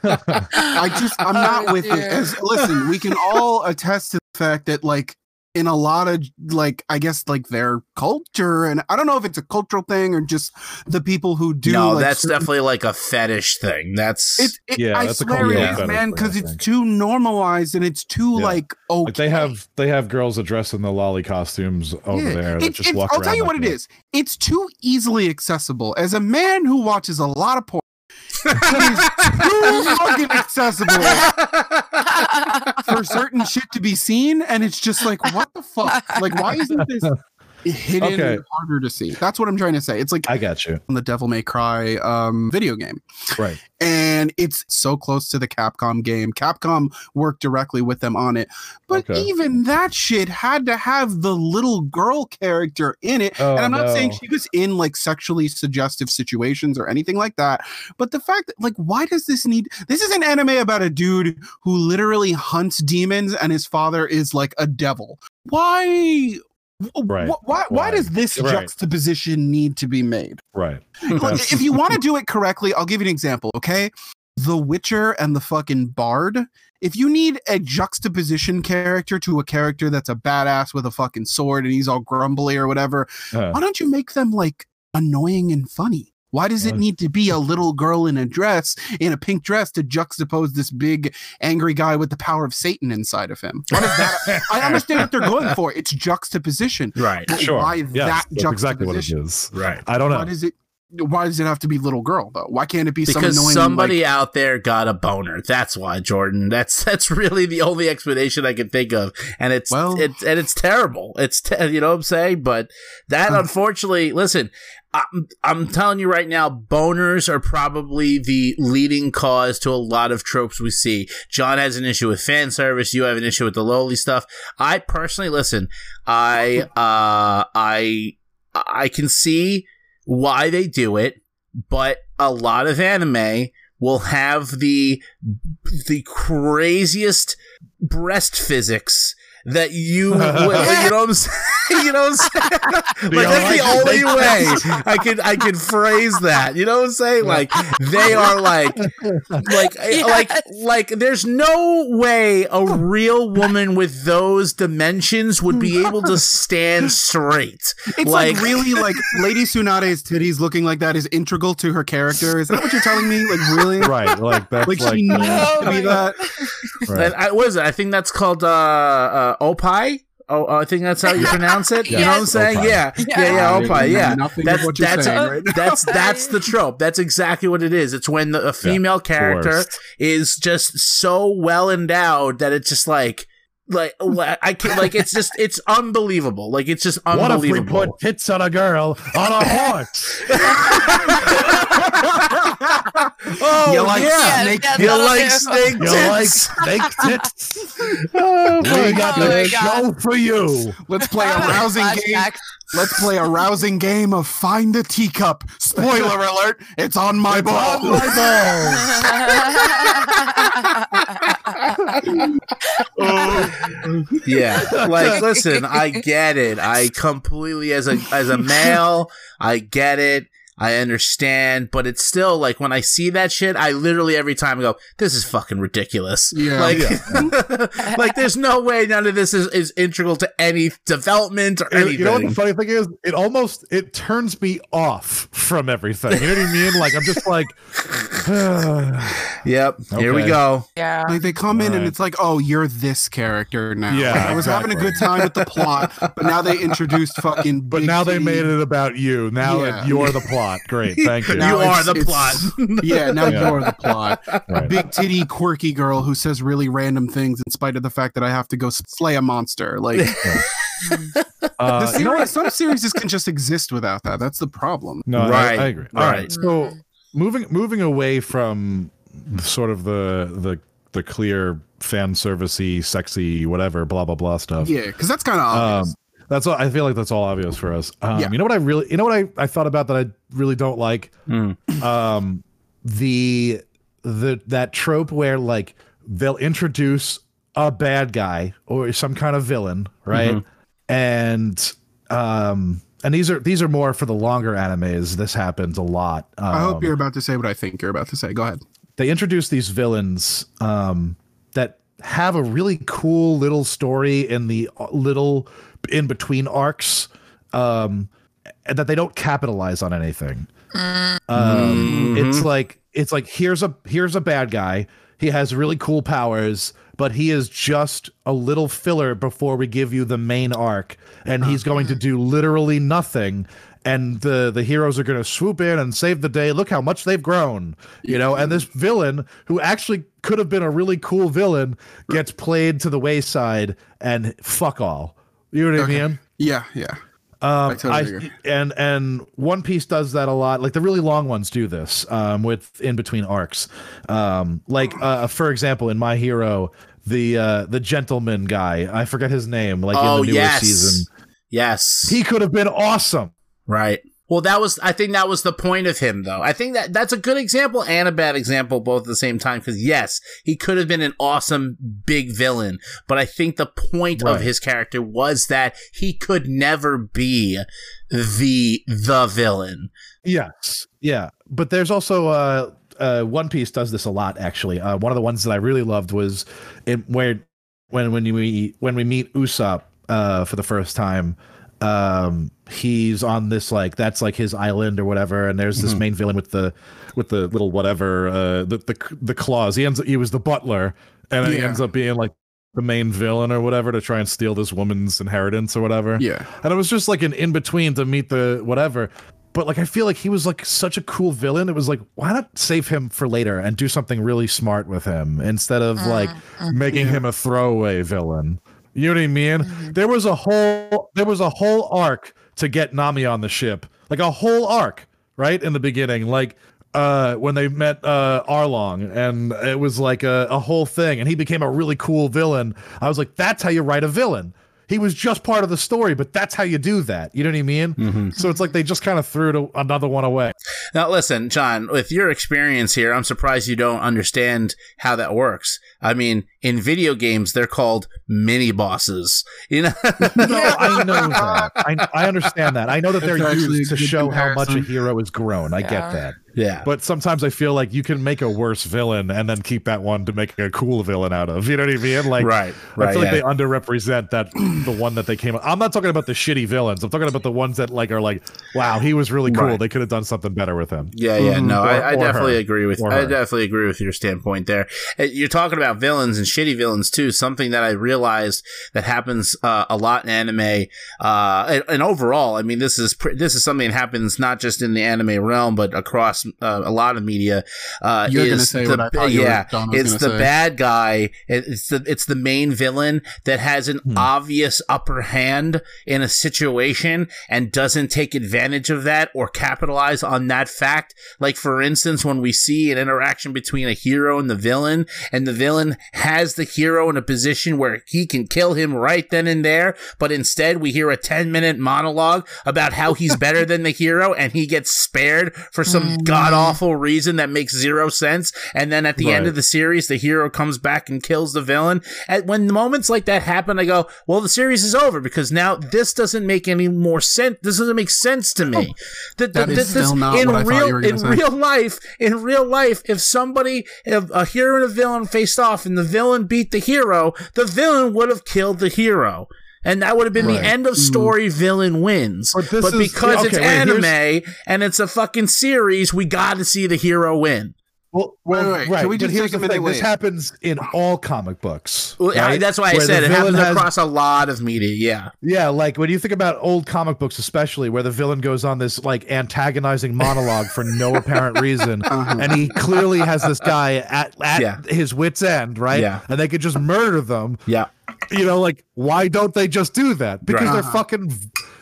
I just I'm not
Oh,
with it.
dear.
As listen, we can <laughs> all attest to the fact that like in a lot of like I guess like their culture, and I don't know if it's a cultural thing or just the people who do.
no,
like,
that's
certain-
definitely like a fetish thing. That's
It's, it,
Yeah,
I
that's a
swear
cultural
it is,
fetish
man,
thing,
because it's too normalized and it's too
Yeah.
like okay.
Like they have they have girls that dress in the loli costumes over
Yeah.
there that
It-
just walk
I'll tell you
like
what it
that.
is. It's too easily accessible. As a man who watches a lot of porn, it is too <laughs> fucking accessible <laughs> <laughs> for certain shit to be seen, and it's just like, what the fuck? Like, why isn't this hidden
Okay.
and harder to see? That's what I'm trying to say. It's like
I got you.
On the Devil May Cry um, video game,
Right.
and it's so close to the Capcom game. Capcom worked directly with them on it, but
Okay.
even that shit had to have the little girl character in it.
Oh,
and I'm not saying she was in like sexually suggestive situations or anything like that, but the fact that like, why does this need? This is an anime about a dude who literally hunts demons, and his father is like a devil. Why?
Right.
Why, why does this
Right.
juxtaposition need to be made?
Right.
If you want to do it correctly, I'll give you an example, okay? The Witcher and the fucking Bard. If you need a juxtaposition character to a character that's a badass with a fucking sword and he's all grumbly or whatever,
Uh,
why don't you make them like annoying and funny? Why does it need to be a little girl in a dress, in a pink dress, to juxtapose this big angry guy with the power of Satan inside of him? What is that? I <laughs> understand what they're going for. It's juxtaposition.
right.
But
sure.
Why
Yes,
that
that's exactly what it is.
Right.
I don't know.
What is it? why does it have to be little girl though? Why can't it be some
because
annoying
somebody
like,
out there got a boner. That's why, Jordan. That's <laughs> that's really the only explanation I can think of, and it's
Well-
it's and it's terrible. It's te- you know what I'm saying, but that
Uh.
unfortunately, listen. I'm, I'm telling you right now, boners are probably the leading cause to a lot of tropes we see. John has an issue with fan service. You have an issue with the lowly stuff. I personally, listen, I, <laughs> uh, I, I can see why they do it, but a lot of anime will have the the craziest breast physics that you <laughs> you know what I'm saying <laughs> you know what I'm saying <laughs> like that's the only
they-
way I can I can phrase that you know what I'm saying like they are like like eh, <laughs> like like there's no way a real woman with those dimensions would be able to stand straight
It's like, really like Lady Tsunade's titties looking like that is integral to her character. Is that what you're telling me? Like really?
right, like that's
Like,
like,
she needs
Oh
to be that.
right.
And I, what is it? I think that's called uh, uh, Opie. Oh, oh, I think that's how you pronounce it. You know what I'm saying?
Opie.
Yeah, yeah,
Yeah.
yeah, Opie.
know
Yeah, that's
what you're
that's
saying right
that's that's the trope. That's exactly what it is. It's when the, a female character
worst.
is just so well endowed that it's just like. Like <laughs> I can like it's just it's unbelievable like it's just unbelievable.
What if we put tits on a girl on a horse? <laughs>
oh
You like
yeah,
snake-
Yes,
you
that'll
like
do.
snake
You like
tits?
snake tits? <laughs>
Oh,
We got
Oh
the
my
show
God.
for you.
Let's play a rousing game. Let's play a rousing game of find the teacup. Spoiler alert, it's on my
It's on
ball.
my balls. <laughs>
yeah like listen i get it. I completely as a as a male i get it i understand but it's still like when i see that shit i literally every time go this is fucking ridiculous
Yeah.
like <laughs> like there's no way none of this is, is integral to any development or
You-
anything
You know what the funny thing is? It almost it turns me off from everything. You know what I mean? Like I'm just like, <sighs>
yep here we go
yeah.
Like they come in and it's like, oh, you're this character now.
Yeah,
Like, I was having a good time with the plot, but now they introduced fucking.
but
big
now they made it about you. Now
Yeah.
you're the plot. Great, <laughs> thank you.
you are the plot <laughs>
Yeah, now
Yeah.
you're the plot.
Right.
Big titty, quirky girl who says really random things in spite of the fact that I have to go slay a monster. Like <laughs> the
Uh, you know what?
some series can just exist without that. That's the problem.
No,
Right,
I, agree.
right.
All right. So moving moving away from sort of the the the clear fan servicey, sexy, whatever, blah blah blah stuff.
Yeah, because that's kind of obvious.
Um, that's all. I feel like that's all obvious for us. Um,
Yeah.
You know what I really, you know what I, I thought about that I really don't like.
Mm.
Um, the the that trope where like they'll introduce a bad guy or some kind of villain, right?
Mhm.
And um, and these are these are more for the longer animes. This happens a lot. Um,
I hope you're about to say what I think you're about to say. Go ahead.
they introduce these villains um, that have a really cool little story in the uh, little in between arcs um, and that they don't capitalize on anything. Um, It's like it's like here's a here's a bad guy. He has really cool powers, but he is just a little filler before we give you the main arc, and he's going to do literally nothing. And the the heroes are going to swoop in and save the day. Look how much they've grown, you know. And this villain, who actually could have been a really cool villain, gets played to the wayside and fuck all. You know what
Okay.
I mean?
Yeah, yeah.
Um,
I totally
I,
agree.
and and One Piece does that a lot. Like the really long ones do this um, with in between arcs. Um, like uh, for example, in My Hero, the uh, the gentleman guy, I forget his name. Like
oh
in the newer
yes
season,
yes
he could have been awesome.
Right. Well, that was, I think that was the point of him, though. I think that that's a good example and a bad example both at the same time. Because yes, he could have been an awesome big villain, but I think the point of his character was that he could never be the the villain.
Yes, yeah, but there's also uh, uh, One Piece does this a lot. Actually, uh, one of the ones that I really loved was it, where when when we when we meet Usopp uh, for the first time. Um, he's on this like that's like his island or whatever, and there's this main villain with the with the little whatever uh, the the the claws. He ends up he was the butler, and he ends up being like the main villain or whatever to try and steal this woman's inheritance or whatever
Yeah.
and it was just like an in between to meet the whatever but like I feel like he was like such a cool villain. It was like why not save him for later and do something really smart with him instead of like making
Yeah.
him a throwaway villain. You know what I mean?
Mhm.
There was a whole there was a whole arc to get Nami on the ship. Like a whole arc, right? In the beginning. Like uh when they met uh Arlong and it was like a, a whole thing and he became a really cool villain. I was like, that's how you write a villain. He was just part of the story, but that's how you do that. You know what I mean?
Mm-hmm.
So it's like they just kind of threw to another one away.
Now, listen, John, with your experience here, I'm surprised you don't understand how that works. I mean, in video games, they're called mini bosses. You know? <laughs>
No, I know that. I, I understand that. I know that they're used to
good
show how much a hero has grown. I
Yeah.
get that.
yeah.
But sometimes I feel like you can make a worse villain and then keep that one to make a cool villain out of. You know what I mean? Like,
right.
right I
Right.
feel like they underrepresent that the one that they came. Up. I'm not talking about the shitty villains. I'm talking about the ones that like are like, wow, he was really cool.
Right.
They could have done something better with him.
Yeah, yeah, no,
Or-
I, I
or
definitely
her.
agree with I definitely agree with your standpoint there. You're talking about villains and shitty villains too. Something that I realized that happens uh, a lot in anime, uh, and, and overall, I mean, this is pr- this is something that happens not just in the anime realm, but across uh, a lot of media. Uh,
You're gonna say
the,
what I thought you were-
yeah,
Don was
it's the
say.
bad guy. It's the it's the main villain that has an
Hmm.
obvious upper hand in a situation and doesn't take advantage of that or capitalize on that fact. Like for instance, when we see an interaction between a hero and the villain, and the villain has the hero in a position where he can kill him right then and there, but instead we hear a 10 minute monologue about how he's <laughs> better than the hero and he gets spared for some
Mhm.
god awful reason that makes zero sense. And then at the end of the series, the hero comes back and kills the villain. And when moments like that happen, I go, well, the series is over because now this doesn't make any more sense. This doesn't make sense to me. Th-
That
th-
is
this-
still not
in
what I thought
real,
you were gonna
in
say.
real life, in real life, if somebody, if a hero and a villain faced off and the villain beat the hero, the villain would have killed the hero. And that would have been
Right.
the end of mm. story. Villain wins.
But this
but
is-
because it's
wait,
anime and it's a fucking series, we got to see the hero win.
Well,
Wait,
well,
wait, can
right.
we just take a minute?
This happens in all comic books.
Well, I- that's why I
Where
said it happens
has-
across a lot of media. Yeah.
Yeah, like when you think about old comic books, especially where the villain goes on this like antagonizing monologue for no <laughs> apparent reason,
Uh-huh.
and he clearly has this guy at at
Yeah.
his wits end, right?
Yeah.
And they could just murder them.
Yeah.
You know, like why don't they just do that? Because
Right.
they're
Uh-huh.
fucking.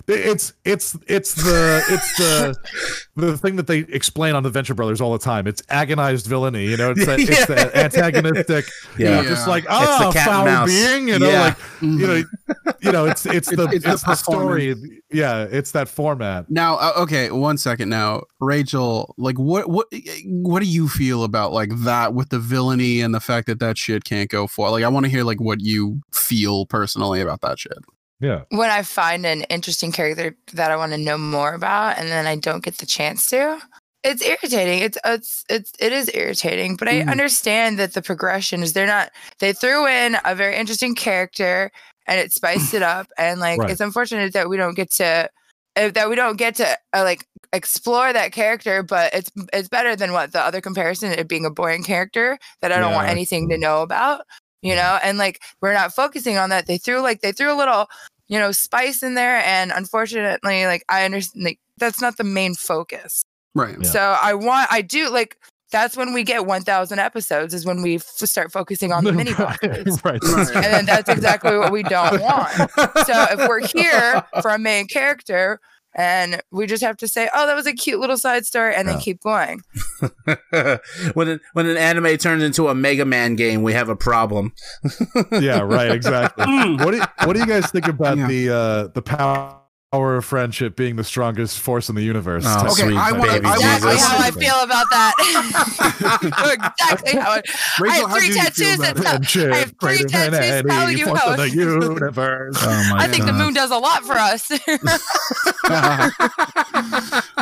It's it's it's the it's the <laughs> the thing that they explain on the Venture Brothers all the time. It's agonized villainy. You know, it's that, it's <laughs>
Yeah. <laughs>
the antagonistic. You
Yeah.
know, just
Yeah.
like
the
oh,
cat and
foul
mouse.
being. You know,
Yeah.
like
Mhm.
you know, you know, it's it's the
It's-
it's,
it's the
the story. Yeah, it's that format.
Now, uh, okay, one second. Now, Rachel, like, what, what, what do you feel about like that with the villainy and the fact that that shit can't go for? Like, I want to hear like what you feel personally about that shit.
Yeah,
when I find an interesting character that I want to know more about, and then I don't get the chance to, it's irritating. It's it's it's it is irritating. But I
Mhm.
understand that the progression is they're not. They threw in a very interesting character and it spiced it up, and like
Right.
it's unfortunate that we don't get to. uh, That we don't get to uh, like explore that character, but it's it's better than what the other comparison it being a boring character that I don't want
Yeah.
anything to know about you know and like we're not focusing on that they threw like they threw a little you know spice in there and unfortunately like i understand like that's not the main focus
Right.
Yeah.
so i want i do like that's when we get 1000 episodes is when we f- start focusing on the <laughs> mini bosses
right.
Right.
and then that's exactly what we don't want so if we're here for a main character and we just have to say oh that was a cute little side story and then
Yeah.
keep going <laughs>
when an, when an anime turns into a Mega Man game, we have a problem.
yeah, right. Exactly. <laughs> what do you, what do you guys think about
Yeah.
the uh the power of friendship being the strongest force in the universe?
Oh,
Okay,
sweet
I wanna-
baby
exactly
Jesus.
how i feel about that <laughs> exactly how I, I have three
do feel
tattoos
about
that
it?
tell
Friendship
I have three
greater
tattoos
any
telling you
force
how
in the universe.
Oh my
I think the moon does a lot for us. <laughs>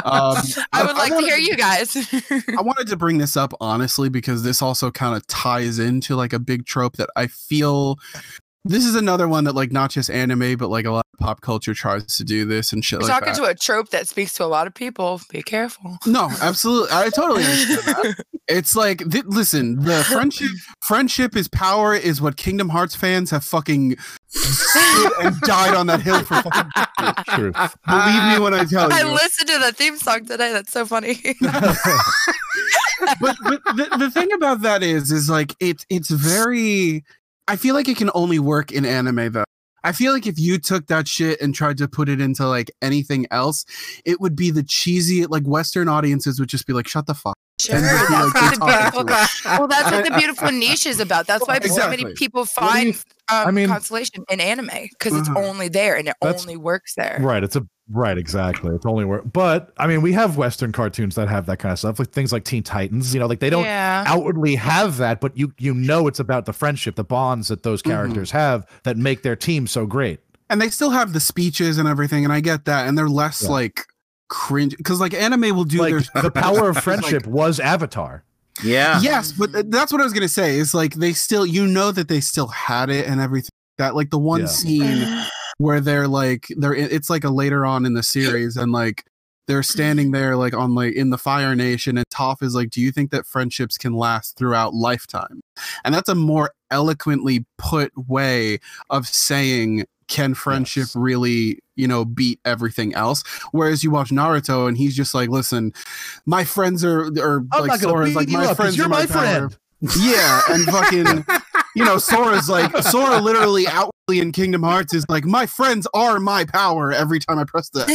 um,
I would like to
wanted-
hear you guys.
I wanted to bring this up honestly because this also kind of ties into like a big trope that I feel this is another one that like not just anime but like a lot of pop culture tries to do this and shit
You're
like
talking
that.
to a trope that speaks to a lot of people. Be careful.
no, absolutely. I totally understand that. <laughs> It's like th- listen, the <laughs> friendship friendship is power is what Kingdom Hearts fans have fucking and <laughs> died on that hill for fucking.
Truth.
Believe me when I tell you.
I listened to the theme song today. That's so funny.
but, but the, the thing about that is is like it's it's very i feel like it can only work in anime though i feel like if you took that shit and tried to put it into like anything else it would be the cheesy like western audiences would just be like shut the fuck
Sure,
And
that's
like,
what the
"You're <laughs> talking
beautiful, <laughs>
to
well, that's what the beautiful <laughs> niche is about. That's why so many people
What do you-
find um,
I mean-
consolation in anime because it's
Uh-huh.
only there and it only works there.
Right. It's a right. Exactly. It's only work. But I mean, we have Western cartoons that have that kind of stuff, like things like Teen Titans. You know, like they don't
Yeah.
outwardly have that, but you you know it's about the friendship, the bonds that those
Mhm.
characters have that make their team so great.
and they still have the speeches and everything and i get that and they're less
Yeah.
like cringe because like anime will do
like
their
the <laughs> power of
Like,
friendship was Avatar.
Yeah.
yes but that's what i was gonna say is like they still you know that they still had it and everything that like the one
Yeah.
scene <sighs> <sniffs> where they're like they're it's like a later on in the series and like they're standing there like on like in the fire nation and Toph is like do you think that friendships can last throughout lifetime and that's a more eloquently put way of saying can friendship
Yes.
really you know beat everything else whereas you watch naruto and he's just like listen my friends are are
I'm
like
not gonna
Sora's
beat
like
you
my friends
you're
are
my
my, power."
friend.
Yeah and fucking you know, Sora's like Sora literally outwardly in Kingdom Hearts is like my friends are my power every time I press the <laughs>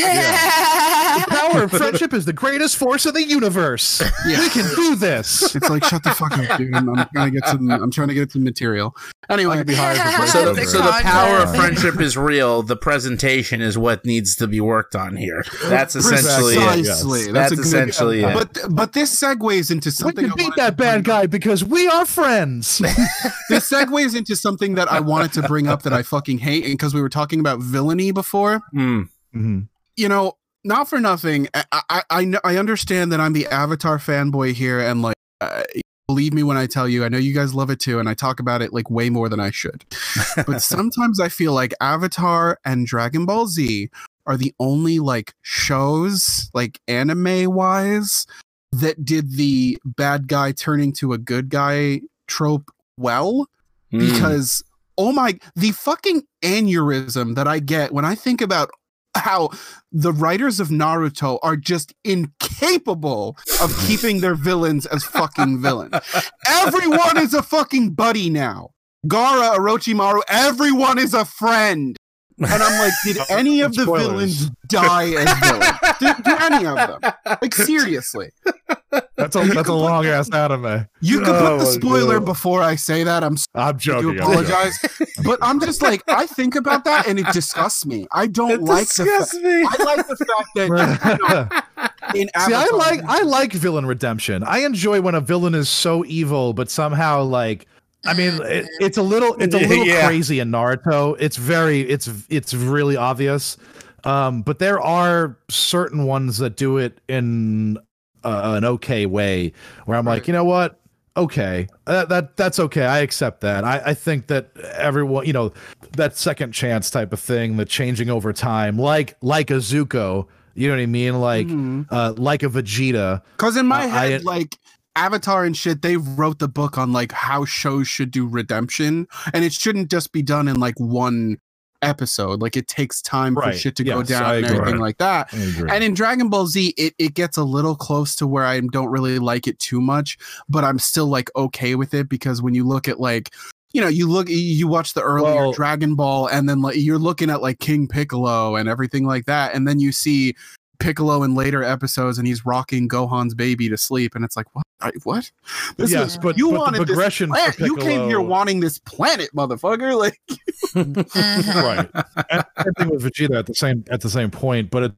The power of friendship is the greatest force in the universe.
Yeah.
We can do this.
It's like shut the fuck up, dude. I'm trying to get some I'm trying to get some material. Anyway,
be hired for
So,
The
so the power of friendship is real. The presentation is what needs to be worked on here. That's essentially it.
precisely.
yes.
That's,
That's
a good,
essentially it.
But but this segues into something.
We
can
beat that
to bring
bad
up.
guy because we are friends. <laughs>
This segues into something that I wanted to bring up that I fucking hate, and because we were talking about villainy before.
Hmm.
Mhm.
you know, not for nothing. I I I, I understand that I'm the Avatar fanboy here, and like, uh, believe me when I tell you, I know you guys love it too, and I talk about it like way more than I should. But <laughs> sometimes I feel like Avatar and Dragon Ball Z are the only like shows, like anime wise, that did the bad guy turning to a good guy trope well
Hmm.
because oh my the fucking aneurysm that I get when I think about how the writers of Naruto are just incapable of <laughs> keeping their villains as fucking villains. Everyone is a fucking buddy now. Gaara, Orochimaru, everyone is a friend. And I'm like, did <laughs> any of the
Spoilers.
villains <laughs> die as villains? Did, do any of them? Like <laughs> seriously.
That's a that's a long ass anime.
You could
Oh
put the
oh,
spoiler
God.
before I say that. I'm
I'm
I
joking.
do
I'm joking.
apologize, but I'm just like I think about that and it disgusts me. I don't
It
like the
disgusts me.
I like the fact that you know, in
See, I like I like villain redemption. I enjoy when a villain is so evil, but somehow like I mean, <sighs> it, it's a little it's a little
Yeah.
crazy in Naruto. It's very it's it's really obvious. Um, but there are certain ones that do it in uh, an okay way, where I'm like, you know what? Okay, that, that that's okay. I accept that. I, I think that everyone, you know, that second chance type of thing, the changing over time, like like a Zuko. You know what I mean? Like
Mhm.
uh, like a Vegeta.
Cause in my
Uh, I-
head, like Avatar and shit, they wrote the book on like how shows should do redemption, and it shouldn't just be done in like one episode. Like it takes time for shit to go down and everything like that. And in Dragon Ball Z, it, it gets a little close to where I don't really like it too much, but I'm still like okay with it because when you look at like, you know, you look, you watch the earlier
Well-
Dragon Ball, and then like you're looking at like King Piccolo and everything like that, and then you see Piccolo in later episodes, and he's rocking Gohan's baby to sleep, and it's like, what? I, what? This
yes,
is-
but,
you
but
wanted this
progression for
planet. You came here wanting this planet, motherfucker. <laughs> Like,
Mhm.
right. And same thing with Vegeta at the same at the same point, but it,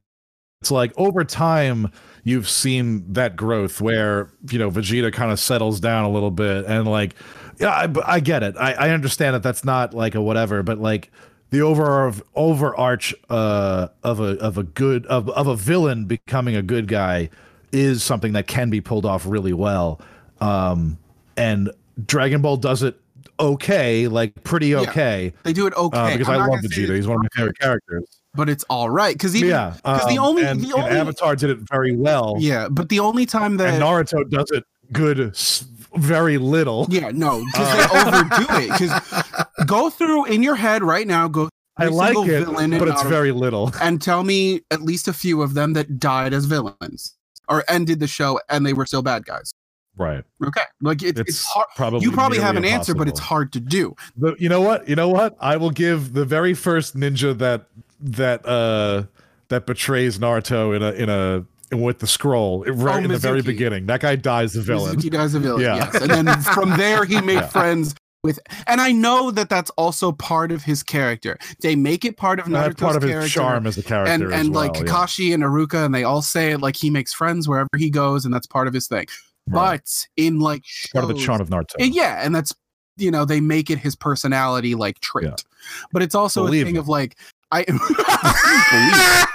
it's like over time you've seen that growth where you know Vegeta kind of settles down a little bit, and like yeah, I, I get it. I, I understand that that's not like a whatever, but like the over overarch uh, of a of a good of of a villain becoming a good guy is something that can be pulled off really well. Um, and Dragon Ball does it okay, like pretty okay.
they do it okay.
Uh, because
I'm
I love Vegeta. He's one of my favorite characters.
But it's all right because even
yeah,
'cause the
um,
only-
and,
the only-
Avatar did it very well.
yeah, but the only time that
and Naruto does it good, s- very little.
Yeah, no, because
Uh,
they overdo it. Because <laughs> go through in your head right now. Go.
I like it, but it's very little.
and tell me at least a few of them that died as villains or ended the show and they were still bad guys.
Right.
Okay, like it, it's,
It's,
hard.
probably
You probably have an answer, but it's hard to do.
The, you know what? You know what? I will give the very first ninja that that uh that betrays Naruto in a in a with the scroll right in the very beginning. That guy dies the villain.
He dies a villain.
Yeah.
Yes, and then from there he <laughs> made
Yeah.
friends with. And I know that that's also part of his character. They make it part of Naruto's
part of his
character.
charm as a character.
and and like
well, yeah.
Kakashi and Iruka, and they all say it like he makes friends wherever he goes, and that's part of his thing.
Right.
But in like
part of the charm of Naruto.
Uh, Yeah, and that's you know they make it his personality like trait,
Yeah.
but it's also
Believe
a thing
me.
of like I. <laughs>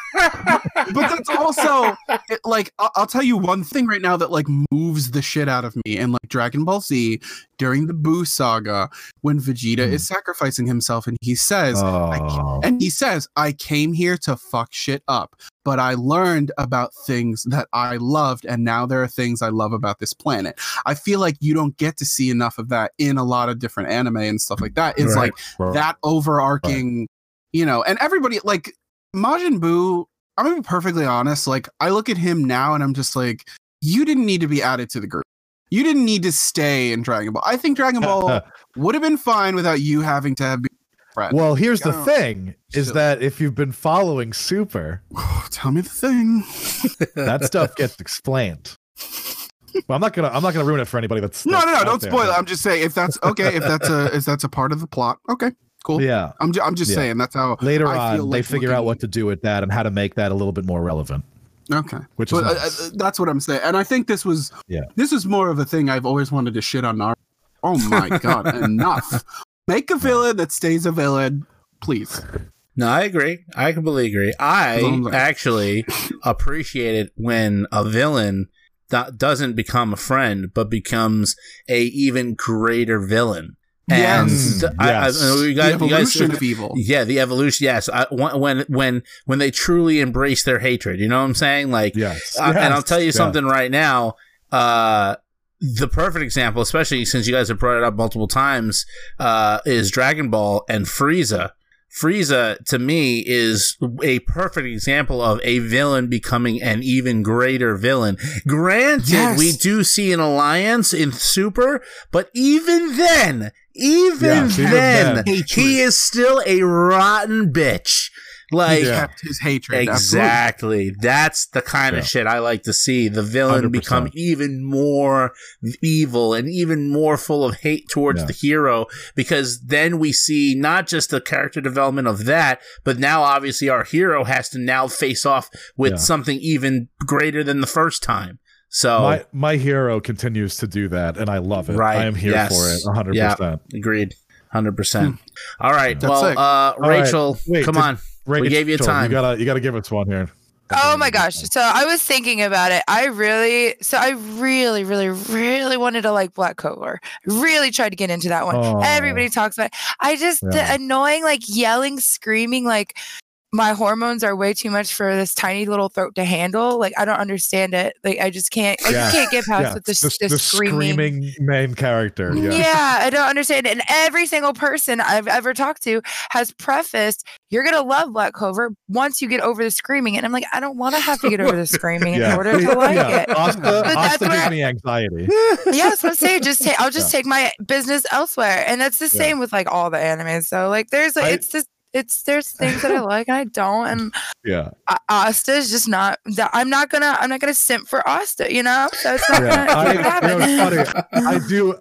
but that's also it- like I'll, I'll tell you one thing right now that like moves the shit out of me and like Dragon Ball Z during the Buu saga when Vegeta
Hmm.
is sacrificing himself and he says
Oh,
and he says, I came here to fuck shit up, but I learned about things that I loved, and now there are things I love about this planet. I feel like you don't get to see enough of that in a lot of different anime and stuff like that. It's
Right.
like
right.
that overarching, you know, and everybody like Majin Buu. I'm gonna be perfectly honest. Like, I look at him now and I'm just like, you didn't need to be added to the group. You didn't need to stay in Dragon Ball. I think Dragon Ball <laughs> would have been fine without you having to have been friend.
Well, here's the
Oh,
thing: is
so-
that if you've been following Super, <sighs>
Tell me the thing. <laughs>
that stuff gets explained. Well, I'm not gonna I'm not gonna ruin it for anybody that's
No,
that's
no, no,
out
don't
there,
spoil it. I'm just saying if that's okay, if that's a if that's a part of the plot, okay, cool.
Yeah.
I'm ju- I'm just
Yeah.
saying that's how
Later
I feel
on, they figure out what to do with that and how to make that a little bit more relevant,
okay.
which
But uh,
nice.
uh, that's what I'm saying, and I think this was
Yeah.
this is more of a thing I've always wanted to shit on Naruto. Oh my <laughs> god, enough! Make a villain that stays a villain, please.
No, I agree. I completely agree. I
As I-
actually <laughs> appreciate it when a villain that doesn't become a friend, but becomes a even greater villain. And
Yes.
th- I, I,
Yes.
I know you
The
guys, you guys
evolution of evil.
yeah, the evolution. Yes, I, when when when they truly embrace their hatred, you know what I'm saying? Like,
yes.
uh, and I'll tell you
Yeah.
something right now. Uh, the perfect example, especially since you guys have brought it up multiple times, uh, is Dragon Ball and Frieza. Frieza, to me, is a perfect example of a villain becoming an even greater villain. Granted,
Yes.
we do see an alliance in Super, but even then, even
Yes, even
then,
then.
he is still a rotten bitch. Like,
He kept his hatred. absolutely.
Exactly. That's the kind of shit I like to see. The villain
100%.
become even more evil and even more full of hate towards
Yeah.
the hero because then we see not just the character development of that, but now obviously our hero has to now face off with
Yeah.
something even greater than the first time. So,
My my hero continues to do that, and I love it.
Right.
I am here
Yes.
for it, One
hundred
percent.
agreed. 100%. All right.
That's
well,
it.
uh,
right.
Rachel,
Wait,
come
did-
on. We gave you time.
You gotta you gotta give us one here.
Oh my gosh. So I was thinking about it. I really, so I really, really, really wanted to like Black Clover. Really tried to get into that one.
Oh.
Everybody talks about it. I just,
Yeah.
the annoying, like yelling, screaming, like my hormones are way too much for this tiny little throat to handle. Like I don't understand it. Like I just can't, I
Yeah.
just can't get past
Yeah,
with this,
the,
this
the
screaming.
screaming main character.
Yeah.
Yeah.
I don't understand it. And every single person I've ever talked to has prefaced, you're going to love Black Clover once you get over the screaming. And I'm like, I don't want to have to get over the <laughs> screaming in order to like it.
Asta, <laughs>
that's
Asta gives me anxiety.
yeah, that's what I'm saying. Just take, I'll <laughs> just take my business elsewhere, and that's the same with like all the animes. So like, there's like,
I-
it's just it's there's things that I <laughs> like and I don't, and
Yeah.
A- Asta is just not. that- I'm not gonna I'm not gonna simp for Asta, you know. So it's not
Yeah.
gonna,
I, you know, it's funny. I <laughs> do.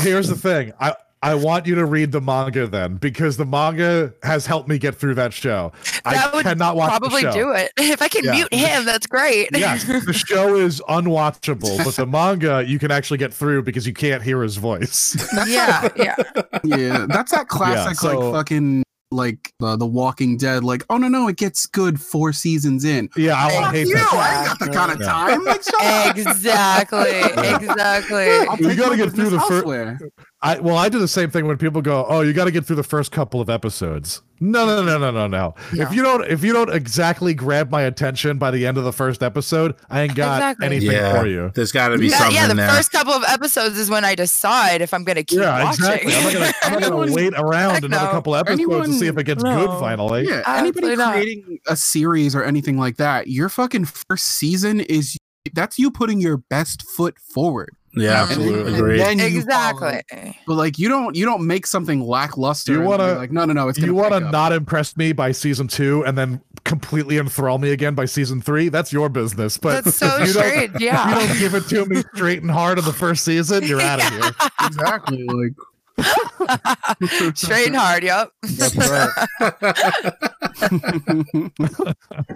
Here's the thing. I I want you to read the manga then, because the manga has helped me get through that show.
That
I
would
cannot watch
Probably
the show.
do it <laughs> if I can
Yeah.
mute him. That's great.
yes, the show is unwatchable, but the manga you can actually get through because you can't hear his voice.
yeah, yeah.
yeah, that's that classic
so-
like fucking like uh, the Walking Dead. Like, oh no, no, it gets good four seasons in.
Yeah, I
Fuck
would hate
you,
that.
I ain't got the kind of
Yeah.
time. Like, shut.
Exactly. <laughs> Exactly.
I'll
You gotta get through the first.
elsewhere.
I well, I do the same thing when people go, "Oh, you got to get through the first couple of episodes." No, no, no, no, no, no.
No.
If you don't, if you don't exactly grab my attention by the end of the first episode, I ain't got
Exactly.
anything
yeah,
for you.
there's got to be
Yeah,
something
yeah, the
there.
first couple of episodes is when I decide if I'm going to keep
Yeah,
watching.
exactly. I'm not gonna, I'm not gonna <laughs> wait around
Heck
another
no.
couple episodes to see if it gets
No.
good finally.
Yeah, anybody
Absolutely not.
creating a series or anything like that, your fucking first season is that's you putting your best foot forward.
Yeah,
Absolutely.
agreed.
then you
exactly.
follow. But like you don't you don't make something lackluster.
You wanna-
like no no no it's
You want to not impress me by season two and then completely enthrall me again by season three? That's your business. But
That's so
if you don't-
strange.
you don't give it to me straight and hard in the first season, you're out of <laughs> here.
exactly like <laughs>
Straight and hard. Yep. <laughs>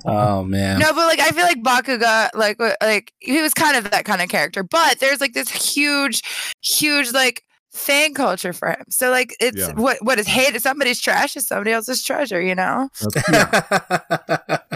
oh man.
No, but like I feel like Bakugo, like like he was kind of that kind of character, but there's like this huge, huge like fan culture for him. So like it's
Yeah.
what what is hate? is Somebody's trash is somebody else's treasure, you know? <laughs>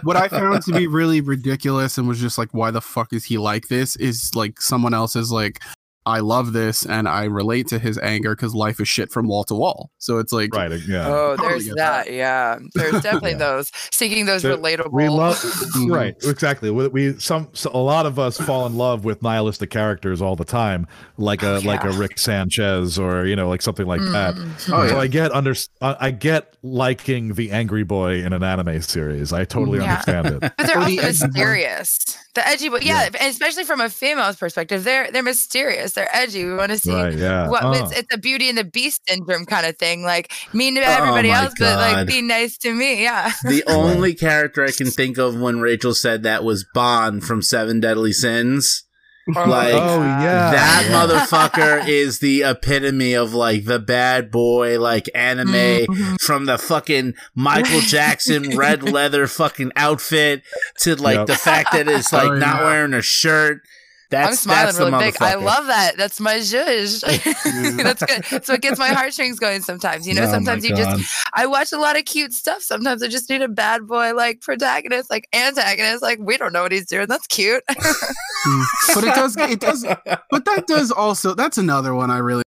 what I found to be really ridiculous and was just like, why the fuck is he like this? Is like someone else is like, I love this and I relate to his anger because life is shit from wall to wall. So it's like,
Right. Yeah.
Oh, there's
get
that. Yeah, there's <laughs> definitely
Yeah.
those seeking those
There-
relatable.
we love <laughs>
Mhm.
right exactly we, we some so a lot of us fall in love with nihilistic characters all the time like a
Oh,
like a rick sanchez or you know like something like that
Mhm.
Oh,
so
yeah.
i get under I I get liking the angry boy in an anime series i totally
Yeah.
understand it
But they're also
the edgy boy.
mysterious. The edgy, but yeah, and especially from a female's perspective, they're they're mysterious. They're edgy. We want to see
right yeah
what
Uh,
it's, it's a Beauty and the Beast syndrome kind of thing. Like mean to everybody
Oh my
else, but like be nice to me. Yeah.
the <laughs> only character I can think of when Rachel said that was Ban from Seven Deadly Sins. Like,
oh yeah
that
yeah.
motherfucker <laughs> is the epitome of like the bad boy, like anime
Mhm.
from the fucking Michael <laughs> Jackson red leather fucking outfit to like
Yep.
the fact that it's like
Oh,
not
yeah.
wearing a shirt. That's
I'm smiling
that's
really big. I love that. That's my zhuzh. <laughs> <laughs> That's good. So it gets my heartstrings going sometimes. You know,
Oh
sometimes you just I watch a lot of cute stuff. Sometimes I just need a bad boy like protagonist, like antagonist. Like we don't know what he's doing. That's cute. <laughs>
but it does it does but that does also that's another one I really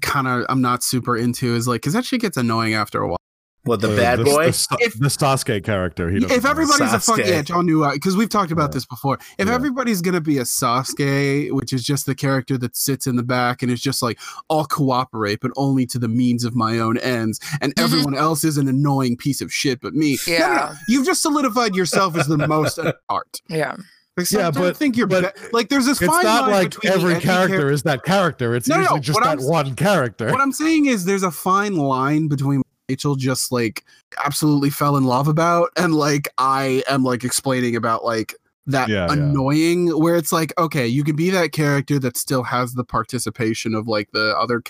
kind of I'm not super into is like because that shit gets annoying after a while.
What the
Uh,
bad boy.
the, Sa-
If-
the Sasuke character he
If
know.
everybody's a fuck
Sasuke.
yeah, John knew because we've talked about
Yeah.
this before. If
Yeah.
everybody's gonna be a Sasuke, which is just the character that sits in the back and is just like, I'll cooperate, but only to the means of my own ends, and
Mhm.
everyone else is an annoying piece of shit but me. No, no, no. You've just solidified yourself as the most <laughs> art.
yeah.
Like, so
Yeah,
I don't
but-
think you're
but
be- like there's this
it's
fine
not
line
like
between
every character
char-
is that character it's
No, no,
usually
no,
just that
I'm
one character
What I'm saying is there's a fine line between Rachel just like absolutely fell in love about and like I am like explaining about like that
Yeah, yeah.
annoying where it's like okay you can be that character that still has the participation of like the other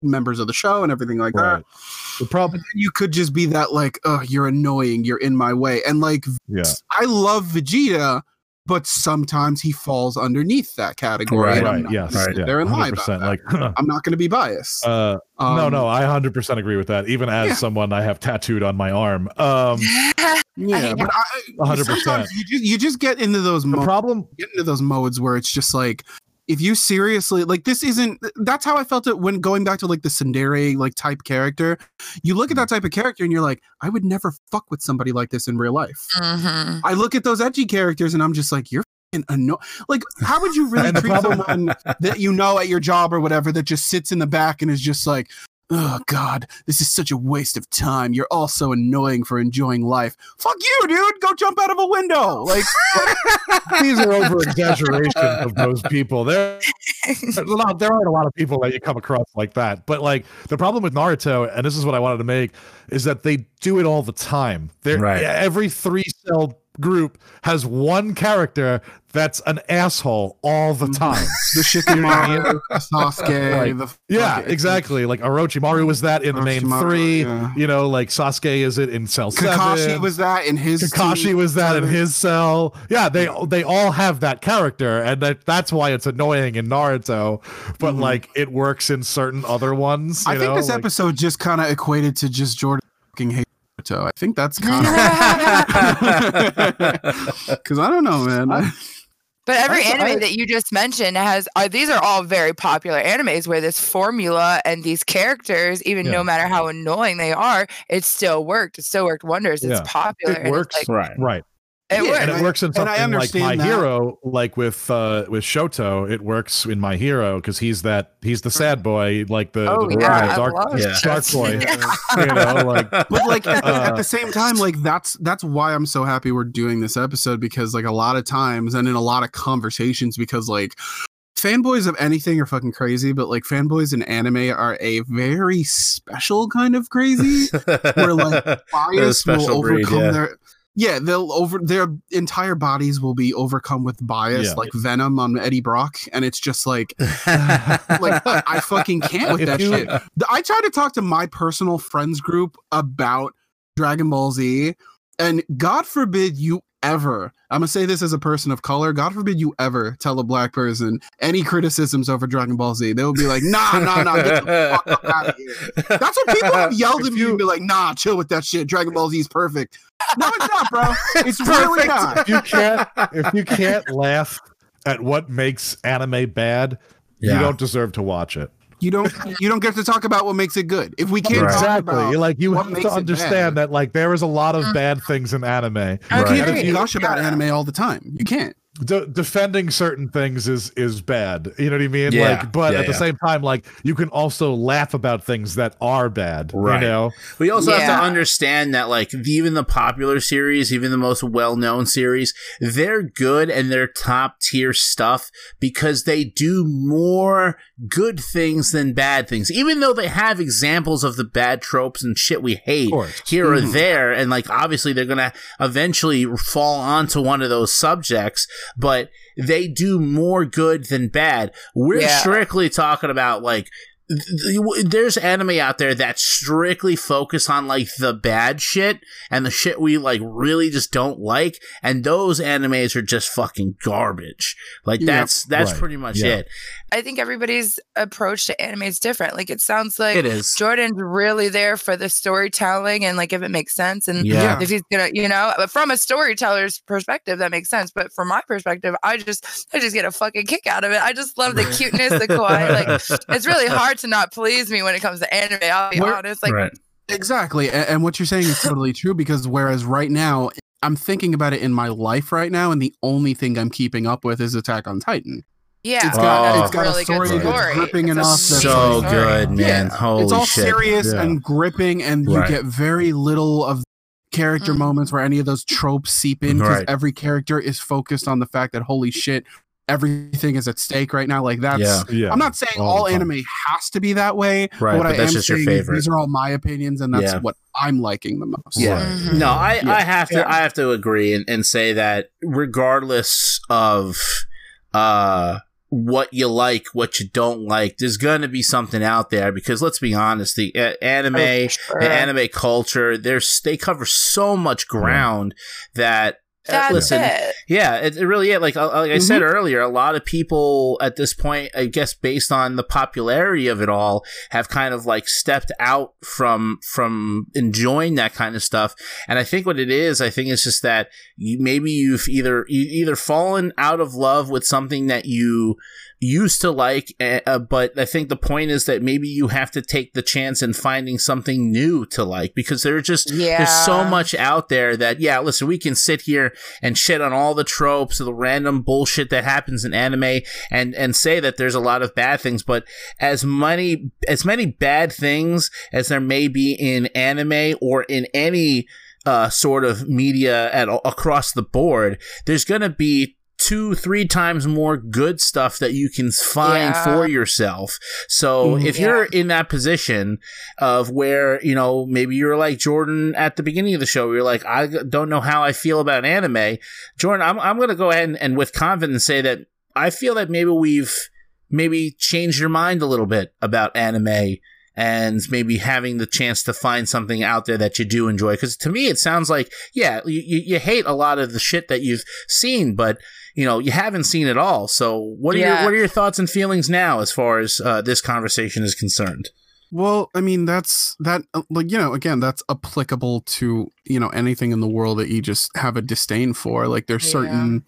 members of the show and everything like
right.
That
the problem
you could just be that like oh you're annoying you're in my way and like
yeah.
I love Vegeta but sometimes he falls underneath that category
Right,
and I'm
right. yes.
gonna
yeah,
there and lie about
100%
that.
like
I'm not going to be biased.
Uh no
Um,
no i 100% agree with that even as
yeah.
someone i have tattooed on my arm. Um
Yeah,
hate
but I,
100%.
sometimes you just you just get into those
the
mo-
problem
get into those modes where it's just like if you seriously like this isn't that's how I felt it when going back to like the tsundere like type character. You look at that type of character and you're like, I would never fuck with somebody like this in real life.
Mhm.
I look at those edgy characters and I'm just like, you're fucking anno-. like how would you <laughs> really treat someone <laughs> that you know at your job or whatever that just sits in the back and is just like Oh God, this is such a waste of time. You're all so annoying for enjoying life. Fuck you, dude. Go jump out of a window. Like <laughs>
these are over exaggerations of those people. There, <laughs> lot- there aren't a lot of people that you come across like that. But like the problem with Naruto, and this is what I wanted to make, is that they do it all the time. They're,
Right.
Every three cell group has one character that's an asshole all the time. <laughs>
the Shikamaru, <laughs> Sasuke,
Right.
the
yeah, exactly. Like Orochimaru was that in the main three.
yeah.
You know, like Sasuke is it in cell
Kakashi
seven.
was that in his
Kakashi
team.
was that in his cell. Yeah, they they all have that character, and that that's why it's annoying in Naruto. But
Mhm.
like it works in certain other ones.
I
you
think
know?
this
like-
episode just kind of equated to just Jordan fucking hate Naruto. I think that's kind of because I don't know, man. Uh, I-
But every
I-
anime
I-
that you just mentioned has are these are all very popular animes where this formula and these characters, even
Yeah.
no matter how annoying they are, it still worked. It still worked wonders. It's
Yeah.
popular.
It
and it's
works.
like,
Right.
Right.
It
Yeah,
works.
and
I-
it works in
and I
something like My
that.
Hero, like with uh with Shoto, it works in My Hero because he's that he's the sad boy, like the,
Oh,
the
yeah,
dark, dark,
Yeah.
dark boy. <laughs>
Yeah.
You know, like
but like at, the- at
Uh,
the same time like that's that's why i'm so happy we're doing this episode because like a lot of times and in a lot of conversations because like fanboys of anything are fucking crazy but like fanboys in anime are a very special kind of crazy <laughs> where like bias will
special breed,
overcome
yeah.
their yeah they'll over their entire bodies will be overcome with bias
Yeah.
like venom on eddie brock and it's just like <laughs> like I, I fucking can't with that shit. I tried to talk to my personal friends group about Dragon Ball Z, and God forbid you ever. I'm gonna say this as a person of color. God forbid you ever tell a black person any criticisms over Dragon Ball Z. They will be like, Nah, nah, nah, get the fuck out of here. That's what people have <laughs> yelled at me
you-
and be like, Nah, chill with that shit. Dragon Ball Z is perfect. No, it's not, bro. <laughs> It's really
perfect.
not.
you can't if you can't laugh at what makes anime bad, you don't deserve to watch it.
You don't. You don't get to talk about what makes it good. If we can't
Right.
talk
Exactly.
about
like you have to understand that like there is a lot of mm-hmm. bad things in anime.
You
Right.
can't
Agree.
gush about anime all the time. You can't.
De- defending certain things is is bad. You know what I mean?
Yeah.
Like, but
Yeah,
at the
yeah.
same time, like you can also laugh about things that are bad.
Right.
You know?
We also have to understand that, like, even the popular series, even the most well known series, they're good and they're top tier stuff because they do more good things than bad things. Even though they have examples of the bad tropes and shit we hate
Of course.
here or
Mhm.
there, and like, obviously, they're gonna eventually fall onto one of those subjects, but they do more good than bad. We're
Yeah.
strictly talking about, like, there's anime out there that strictly focus on like the bad shit and the shit we like really just don't like and those animes are just fucking garbage like
Yeah.
that's that's
Right.
pretty much
Yeah.
it
I think everybody's approach to anime is different. Like it sounds like
it is
Jordan's really there for the storytelling and like if it makes sense and
yeah
if he's gonna, you know, but from a storyteller's perspective, that makes sense. But from my perspective, I just I just get a fucking kick out of it. I just love the cuteness, the kawaii. Like it's really <laughs> hard to not please me when it comes to anime. I'll be
Where-
honest. Like
right
Exactly. And, and what you're saying is totally true because whereas right now, I'm thinking about it in my life right now, and the only thing I'm keeping up with is Attack on Titan.
yeah,
It's
got-
that's
it's
got a
really
story
good
that's
story.
gripping
It's a
enough that's
so
story.
good man
Yeah.
holy
it's all
shit
serious
Yeah.
and gripping, and you get very little of character
Mhm.
moments where any of those tropes seep in because
Right.
every character is focused on the fact that holy shit, everything is at stake right now. Like that's.
Yeah.
Yeah.
I'm not saying
all
all, anime has to be that way.
Right,
what
but
I
that's
am
just your
saying is
favorite.
these are all my opinions, and that's
Yeah.
what I'm liking the most.
Yeah.
Mhm.
No, I,
Yeah.
I have to I have to agree and, and say that regardless of uh what you like, what you don't like, there's going to be something out there because let's be honest, the uh, anime,
Oh, sure.
the anime culture, there's they cover so much ground that
That's
listen,
it.
yeah, it, it really is. Like, uh, like I said earlier, a lot of people at this point, I guess, based on the popularity of it all, have kind of like stepped out from from enjoying that kind of stuff. And I think what it is, I think it's just that you, maybe you've either you either fallen out of love with something that you used to like, uh, uh, but I think the point is that maybe you have to take the chance in finding something new to like because there's just
Yeah.
there's so much out there that yeah, listen, we can sit here and shit on all the tropes, of the random bullshit that happens in anime, and and say that there's a lot of bad things. But as many as many bad things as there may be in anime or in any uh, sort of media at across the board, there's gonna be two three times more good stuff that you can find
Yeah.
for yourself so
Mhm.
if you're in that position of where you know maybe you're like jordan at the beginning of the show you're like i don't know how i feel about anime jordan i'm, I'm going to go ahead and, and with confidence say that i feel that maybe we've maybe changed your mind a little bit about anime and maybe having the chance to find something out there that you do enjoy. Because to me, it sounds like, yeah, you, you hate a lot of the shit that you've seen, but you know you haven't seen it all. So what are your what are your thoughts and feelings now as far as uh, this conversation is concerned?
Well, I mean, that's that, uh, like, you know, again, that's applicable to, you know, anything in the world that you just have a disdain for. Like, there's
Yeah.
certain,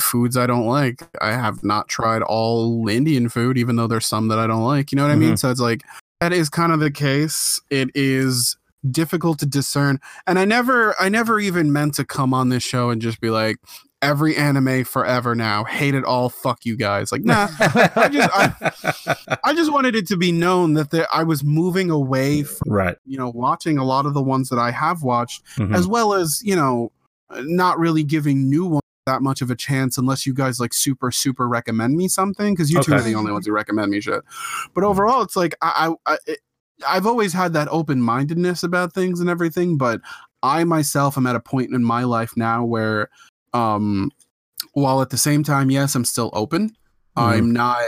foods I don't like. I have not tried all Indian food, even though there's some that I don't like. You know what I mean? So it's like that is kind of the case. It is difficult to discern, and I never, I never even meant to come on this show and just be like every anime forever now, hate it all, fuck you guys. Like, nah, I just, I, I just wanted it to be known that there, I was moving away from
right.
you know watching a lot of the ones that I have watched
Mhm.
as well as you know not really giving new ones that much of a chance unless you guys like super super recommend me something because you two are the only ones who recommend me shit but overall it's like i i, I it, i've always had that open-mindedness about things and everything but i myself am at a point in my life now where um while at the same time yes i'm still open i'm not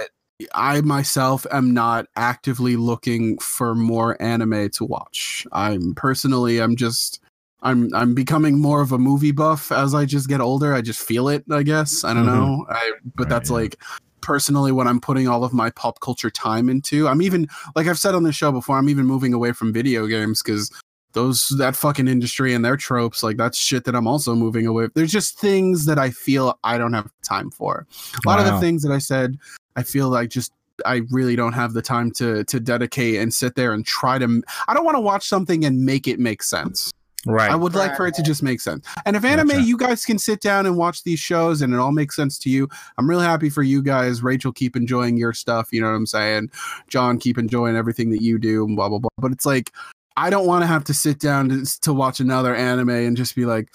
I myself am not actively looking for more anime to watch. I'm personally I'm just I'm I'm becoming more of a movie buff as I just get older. I just feel it, I guess. I don't
Mhm.
know. I but
Right,
that's
yeah.
like personally what I'm putting all of my pop culture time into. I'm even like I've said on the show before, I'm even moving away from video games cuz those that fucking industry and their tropes like that's shit that I'm also moving away. There's just things that I feel I don't have time for. A lot of the things that I said I feel like just I really don't have the time to to dedicate and sit there and try to. I don't want to watch something and make it make sense.
Right.
I would like for it to just make sense. And if anime,
Gotcha.
you guys can sit down and watch these shows and it all makes sense to you. I'm really happy for you guys. Rachel, keep enjoying your stuff. You know what I'm saying? John, keep enjoying everything that you do and blah, blah, blah. But it's like, I don't want to have to sit down to, to watch another anime and just be like,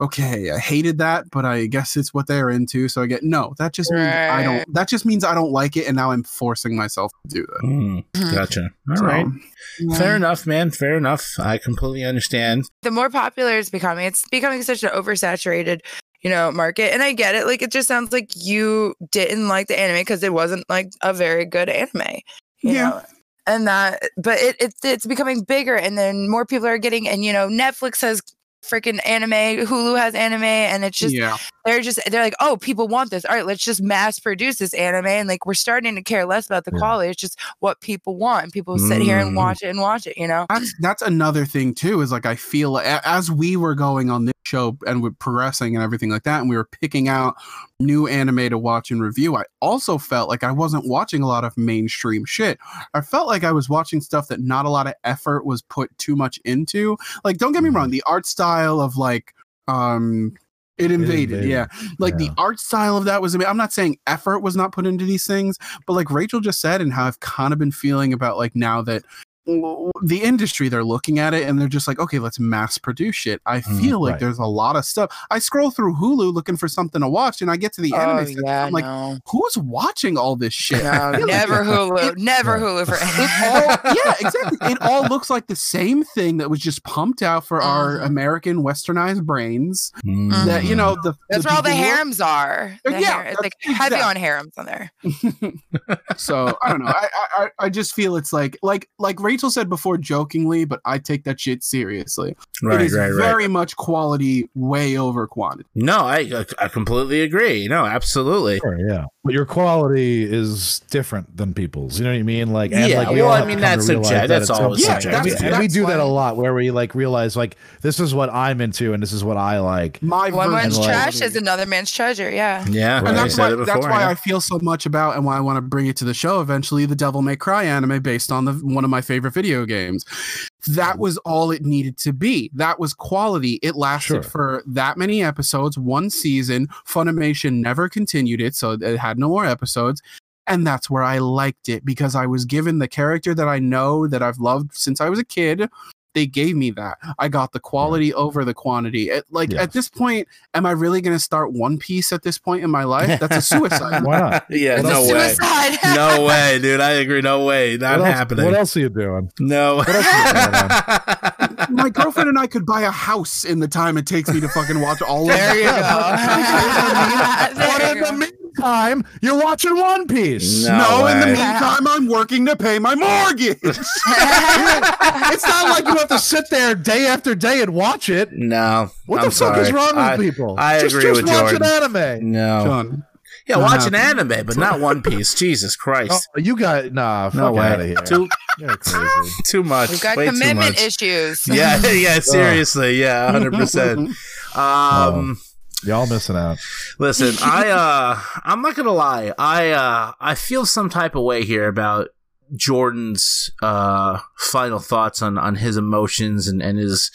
okay, I hated that, but I guess it's what they're into. So I get, no, that just means I don't, that just means I don't like it. And now I'm forcing myself to do that.
Mm, gotcha. All
So,
right.
yeah.
Fair enough, man. Fair enough. I completely understand.
the more popular it's becoming, it's becoming such an oversaturated, you know, market. And I get it. Like it just sounds like you didn't like the anime because it wasn't like a very good anime. You
Yeah.
Know? And that, but it, it it's becoming bigger, and then more people are getting, and you know, Netflix has freaking anime, Hulu has anime, and it's just
yeah.
they're just they're like, oh, people want this. All right, let's just mass produce this anime, and like we're starting to care less about the
Yeah.
quality. It's just what people want, and people sit here
Mm.
and watch it and watch it. You know,
that's that's another thing too is like i feel as we were going on this show and we're progressing and everything like that and we were picking out new anime to watch and review i also felt like i wasn't watching a lot of mainstream shit. I felt like i was watching stuff that not a lot of effort was put too much into. Like don't get me wrong the art style of like um ID: Invaded,
Invaded.
yeah. Like the art style of that was i'm not saying effort was not put into these things but like rachel just said and how i've kind of been feeling about like now that the industry they're looking at it and they're just like okay let's mass produce shit i
Mhm,
feel like
right.
there's a lot of stuff i scroll through hulu looking for something to watch and i get to the end
oh
section,
yeah,
i'm like
no,
who's watching all this shit
no, <laughs>
I feel like
never
it-
Hulu, never
Yeah.
Hulu for <laughs>
it all <laughs> yeah exactly it all looks like the same thing that was just pumped out for our
Mhm.
american westernized brains
Mm.
that you know the
That's where all the
people who are-
harems are.
Uh,
The
yeah,
har- it's like
that's
heavy on harems on there.
so I don't know. I, I I just feel it's like like like Rachel said before jokingly, but I take that shit seriously.
right,
it is
right, right.
very much quality way over quantity.
No, I I completely agree. No, absolutely.
Sure, yeah. But your quality is different than people's. You know what I mean? Like, and
Yeah,
like we
well,
all
I mean,
to come
that's
to realize that
that's
it's
always
Yeah,
subjective.
subjective.
that's-
and we
that's
do that a lot where we like realize like this is what I'm into and this is what I like.
My
One man's
like-
trash is another man's treasure. Yeah.
Yeah,
Right.
and
I
that's why,
before.
that's why
yeah.
I feel so much about and why I want to bring it to the show eventually the Devil May Cry anime based on the one of my favorite video games. That was all it needed to be. That was quality. It lasted
Sure.
for that many episodes, one season. Funimation never continued it, so it had no more episodes. And that's where I liked it because I was given the character that I know that I've loved since I was a kid. They gave me that. I got the quality over the quantity. It, like
Yes.
at this point, am I really going to start One Piece at this point in my life? That's a <laughs> suicide.
Why not? <laughs>
yeah,
It's
no
a
way. <laughs> no way, dude. I agree. No way. Not
what else,
happening.
What else are you doing?
No.
What else
my girlfriend and I could buy a house in the time it takes me to fucking watch all of
There you go.
But
There
in the
go.
Meantime, you're watching One Piece.
No.
No, in the meantime, I'm working to pay my mortgage. <laughs>
It's not like you have to sit there day after day and watch it.
No.
What
I'm
the fuck
sorry.
is wrong with
I-
people?
I
just,
agree
just
with
watch
Jordan.
an anime.
No.
John,
Yeah,
Not
watch an anime, but not One Piece. Jesus
Oh,
Christ.
you got nah. Fuck
no
out of
way.
here.
Too
crazy. <laughs>
too much.
We've got
Way
commitment issues.
Yeah, <laughs> yeah, seriously. Yeah, 100%. Um
Y'all missing out.
Listen, I uh I'm not gonna lie. I uh I feel some type of way here about Jordan's uh final thoughts on on his emotions and, and his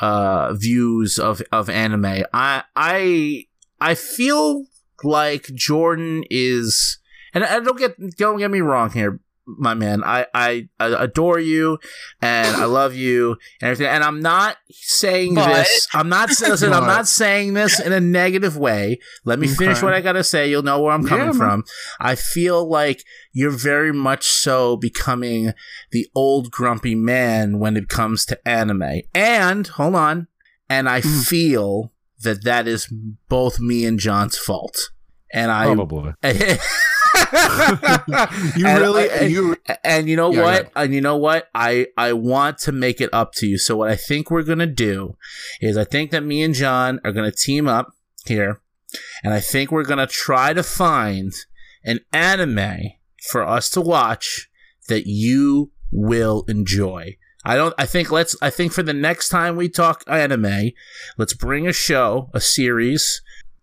uh views of of anime. I I I feel like Jordan is and I don't get don't get me wrong here, my man. I, I, I adore you and I love you and everything. And I'm not saying
But-
this. I'm not <laughs> listen. I'm not saying this in a negative way. Let me finish what I gotta say. You'll know where I'm coming
Yeah,
from. I feel like you're very much so becoming the old grumpy man when it comes to anime. And hold on. And I
Mm.
feel that that is both me and John's fault. And I
Probably. <laughs> <laughs>
You
And
really,
I-
you
and you know
Yeah,
what?
yeah.
And you know what? I I want to make it up to you. So what I think we're gonna do is I think that me and John are gonna team up here, and I think we're gonna try to find an anime for us to watch that you will enjoy. I don't. I think let's. I think for the next time we talk anime, let's bring a show, a series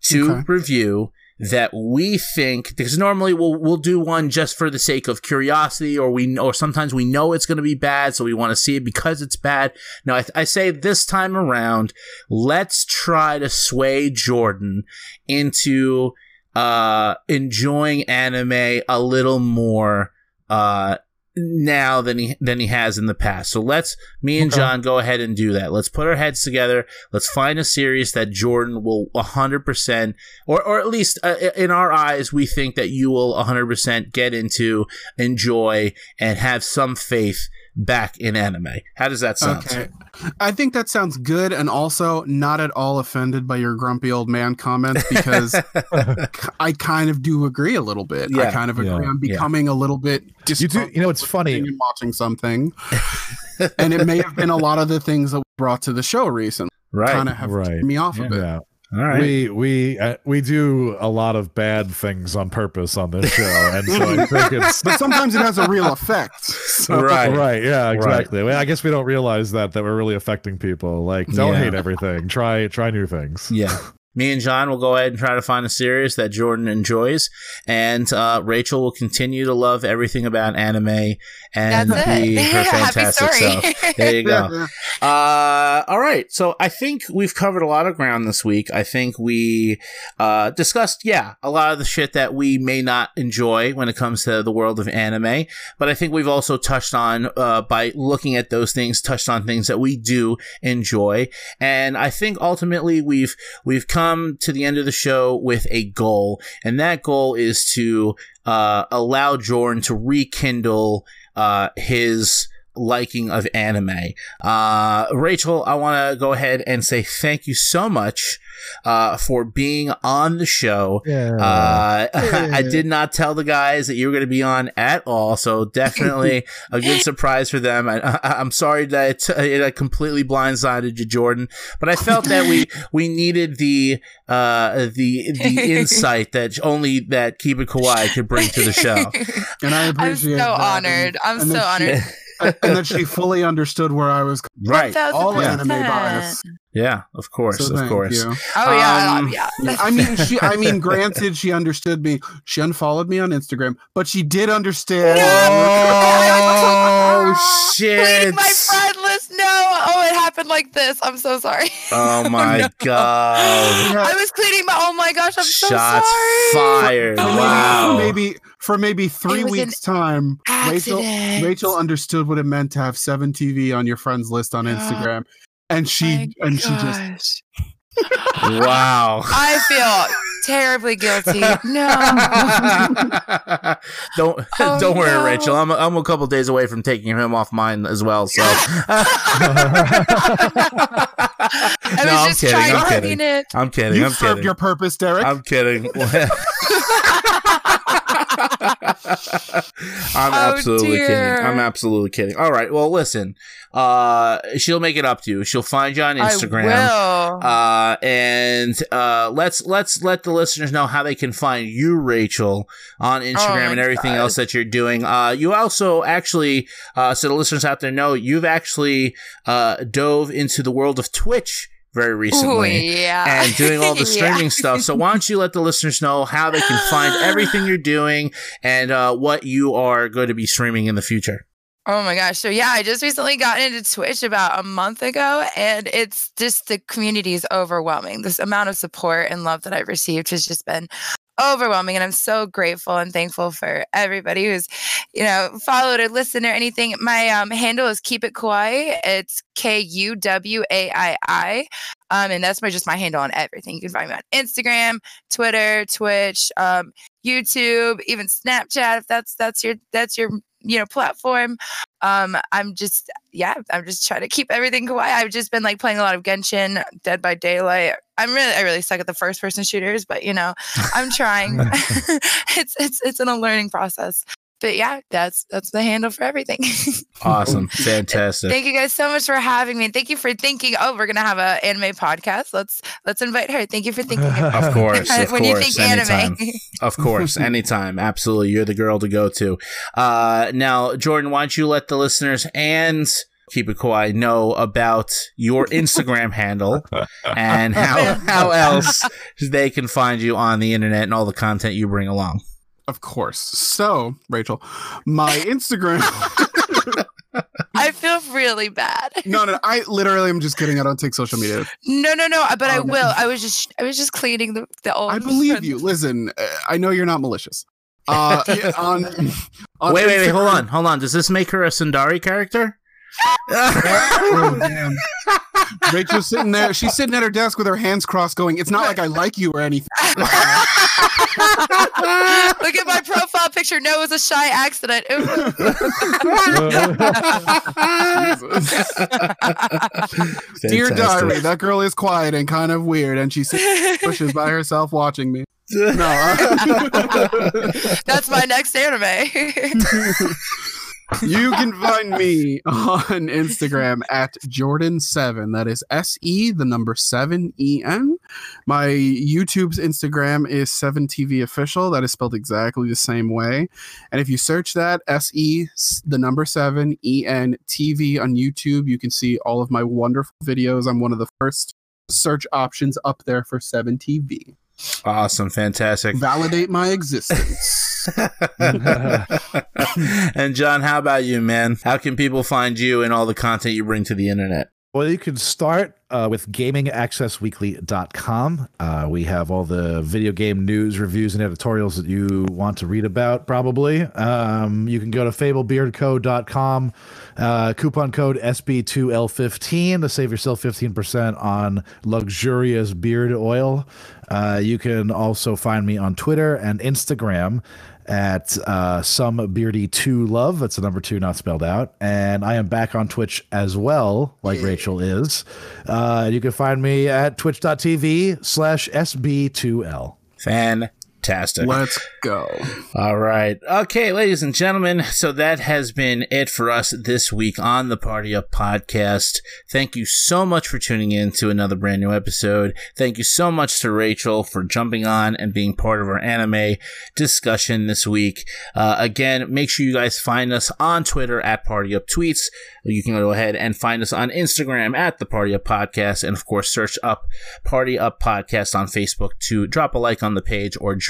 to
Okay.
review that we think because normally we'll we'll do one just for the sake of curiosity or we or sometimes we know it's going to be bad so we want to see it because it's bad. No, I, I say this time around, let's try to sway Jordan into uh enjoying anime a little more uh now than he than he has in the past. So let's me and
Okay.
John go ahead and do that. Let's put our heads together. Let's find a series that Jordan will 100% or or at least uh, in our eyes we think that you will 100% get into, enjoy and have some faith back in anime. How does that sound?
okay. I think that sounds good, and also not at all offended by your grumpy old man comments because <laughs> I kind of do agree a little bit. I kind of agree.
Yeah.
I'm
Yeah.
becoming a little bit.
You do. You know, it's funny.
and watching something, <laughs> and it may have been a lot of the things that we brought to the show recently.
Right.
Kind of have
Right.
me off a bit.
Yeah,
All right.
we we uh, we do a lot of bad things on purpose on this show, and so I think it's
But sometimes it has a real effect. So, <laughs>
Right.
right. Yeah, exactly. Well, I guess we don't realize that that we're really affecting people. Like, don't
Yeah.
hate everything. Try try new things.
Yeah. Me and John will go ahead and try to find a series that Jordan enjoys, and uh, Rachel will continue to love everything about anime and be her <laughs> fantastic self. There you go. <laughs> Uh, all right. So I think we've covered a lot of ground this week. I think we uh, discussed, yeah, a lot of the shit that we may not enjoy when it comes to the world of anime. But I think we've also touched on, uh, by looking at those things, touched on things that we do enjoy. And I think ultimately we've we've come to the end of the show with a goal, and that goal is to uh, allow Jordan to rekindle uh, his liking of anime. Uh, Rachel, I want to go ahead and say thank you so much uh, for being on the show.
Yeah.
Uh, <laughs> I did not tell the guys that you were going to be on at all, so definitely <laughs> a good surprise for them. I, I, I'm sorry that it, it completely blindsided you, Jordan, but I felt that we <laughs> we needed the uh, the the insight that only that Keep It Kawaii could bring to the show.
And I
I'm so
that.
honored. I'm
and
so
that she-
honored.
and that she fully understood where I was.
Right?
All anime bias.
Yeah, of course,
So
of course.
you.
Oh yeah,
Um,
yeah.
Yeah, I <laughs> mean, she. I mean, granted, she understood me. She unfollowed me on Instagram, but she did understand.
Oh <laughs> shit!
Please, my friend list. No. Oh, it happened like this. I'm so sorry. <laughs>
Oh my
no.
god!
I was cleaning my. Oh my gosh, I'm so
Shots
sorry.
fired!
For maybe-
Wow.
For maybe for maybe three
It was an
weeks time, Rachel
Accident.
Rachel understood what it meant to have seven TV on your friends list on
Oh
Instagram, and
My
she and she just.
Wow.
I feel terribly guilty. No. <laughs>
don't
Oh,
don't worry,
no.
Rachel. I'm a, I'm a couple days away from taking him off mine as well. So. <laughs>
I was
no, I'm kidding.
trying
I'm
to
kidding.
clean it.
I'm kidding.
you
I'm
served
kidding.
your purpose, Derek.
I'm kidding. <laughs> I'm <laughs>
Oh,
absolutely
dear.
kidding. I'm absolutely kidding. All right. Well, listen. Uh, she'll make it up to you. She'll find you on Instagram. Uh, and uh, let's let's let the listeners know how they can find you, Rachel, on Instagram
Oh
and everything
God.
else that you're doing. Uh, you also actually, uh, so the listeners out there know, you've actually uh, dove into the world of Twitch very recently.
Ooh, yeah.
and doing all the <laughs>
Yeah.
streaming stuff. So why don't you let the listeners know how they can find <gasps> everything you're doing and uh, what you are going to be streaming in the future?
Oh my gosh. So yeah, I just recently got into Twitch about a month ago and it's just the community is overwhelming. This amount of support and love that I've received has just been overwhelming and I'm so grateful and thankful for everybody who's, you know, followed or listened or anything. My um, handle is keep it kawaii. It's K U W A I I. Um, and that's my just my handle on everything. You can find me on Instagram, Twitter, Twitch, um, YouTube, even Snapchat if that's that's your that's your you know platform um i'm just yeah i'm just trying to keep everything quiet i've just been like playing a lot of genshin dead by daylight. I'm really i really suck at the first person shooters but you know i'm trying. <laughs> <laughs> It's it's it's in a learning process but yeah that's that's the handle for everything <laughs>
Awesome. Fantastic.
thank you guys so much for having me thank you for thinking oh we're gonna have an anime podcast let's let's invite her thank you for thinking of
Of course, <laughs> of
when
course,
you think
anytime.
anime
Of course, <laughs> anytime. Absolutely. You're the girl to go to. Uh, now, Jordan, why don't you let the listeners and Keep It Kawaii know about your Instagram handle and how, how else they can find you on the internet and all the content you bring along.
Of course. So, Rachel, my Instagram. <laughs>
i feel really bad
no, no, I literally am just kidding. I don't take social media.
No, no, no. But I
Um,
will. I was just, I was just cleaning the the old.
I believe
friend-
you. Listen, uh, I know you're not malicious. Uh, <laughs> on, on
Wait, wait, wait. Hold on. Hold on. Does this make her a tsundere character? <laughs>
Oh, damn. Rachel's sitting there. She's sitting at her desk with her hands crossed, going, "It's not like I like you or anything." <laughs>
Look at my profile picture. No, it was a shy accident. <laughs>
Dear
Fantastic.
diary, that girl is quiet and kind of weird, and she sits bushes by herself watching me. No,
That's my next anime.
You can find me on Instagram at Jordan7. That is S E, the number seven E N. My YouTube's Instagram is 7TV Official. That is spelled exactly the same way. And if you search that, S E, the number seven E N TV on YouTube, you can see all of my wonderful videos. I'm one of the first search options up there for 7TV.
Awesome. Fantastic.
Validate my existence. <laughs>
and John, how about you, man? How can people find you and all the content you bring to the internet?
Well, you can start uh, with gamingaccessweekly.com. Uh, we have all the video game news, reviews, and editorials that you want to read about, probably. Um, you can go to fablebeardco.com, uh, coupon code SB2L15 to save yourself 15% on luxurious beard oil. Uh, you can also find me on Twitter and Instagram at uh, some beardy two love. That's the number two, not spelled out. And I am back on Twitch as well, like Rachel is. Uh, you can find me at twitch.tv slash SB2L.
Fantastic.
Let's go.
All right. Okay, ladies and gentlemen. So that has been it for us this week on the Party Up podcast. Thank you so much for tuning in to another brand new episode. Thank you so much to Rachel for jumping on and being part of our anime discussion this week. Uh, again, make sure you guys find us on Twitter at Party Up Tweets. You can go ahead and find us on Instagram at the Party Up Podcast. And of course, search up Party Up Podcast on Facebook to drop a like on the page or join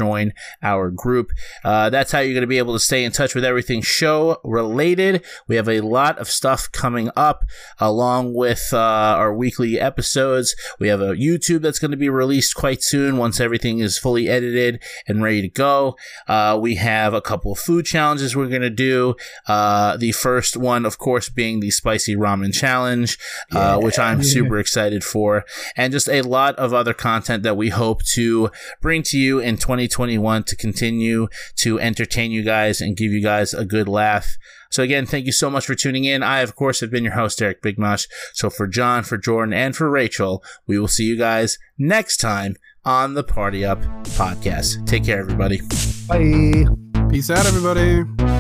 our group. Uh, that's how you're going to be able to stay in touch with everything show related. We have a lot of stuff coming up along with uh, our weekly episodes. We have a YouTube that's going to be released quite soon once everything is fully edited and ready to go. Uh, we have a couple of food challenges we're going to do. Uh, the first one, of course, being the spicy ramen challenge, uh, which I'm <laughs> super excited for, and just a lot of other content that we hope to bring to you in 2021 to continue to entertain you guys and give you guys a good laugh. So again, thank you so much for tuning in. I, of course, have been your host, Eric Bigmosh. So for John, for Jordan, and for Rachel, we will see you guys next time on the Party Up podcast. Take care, everybody.
Bye.
Peace out, everybody.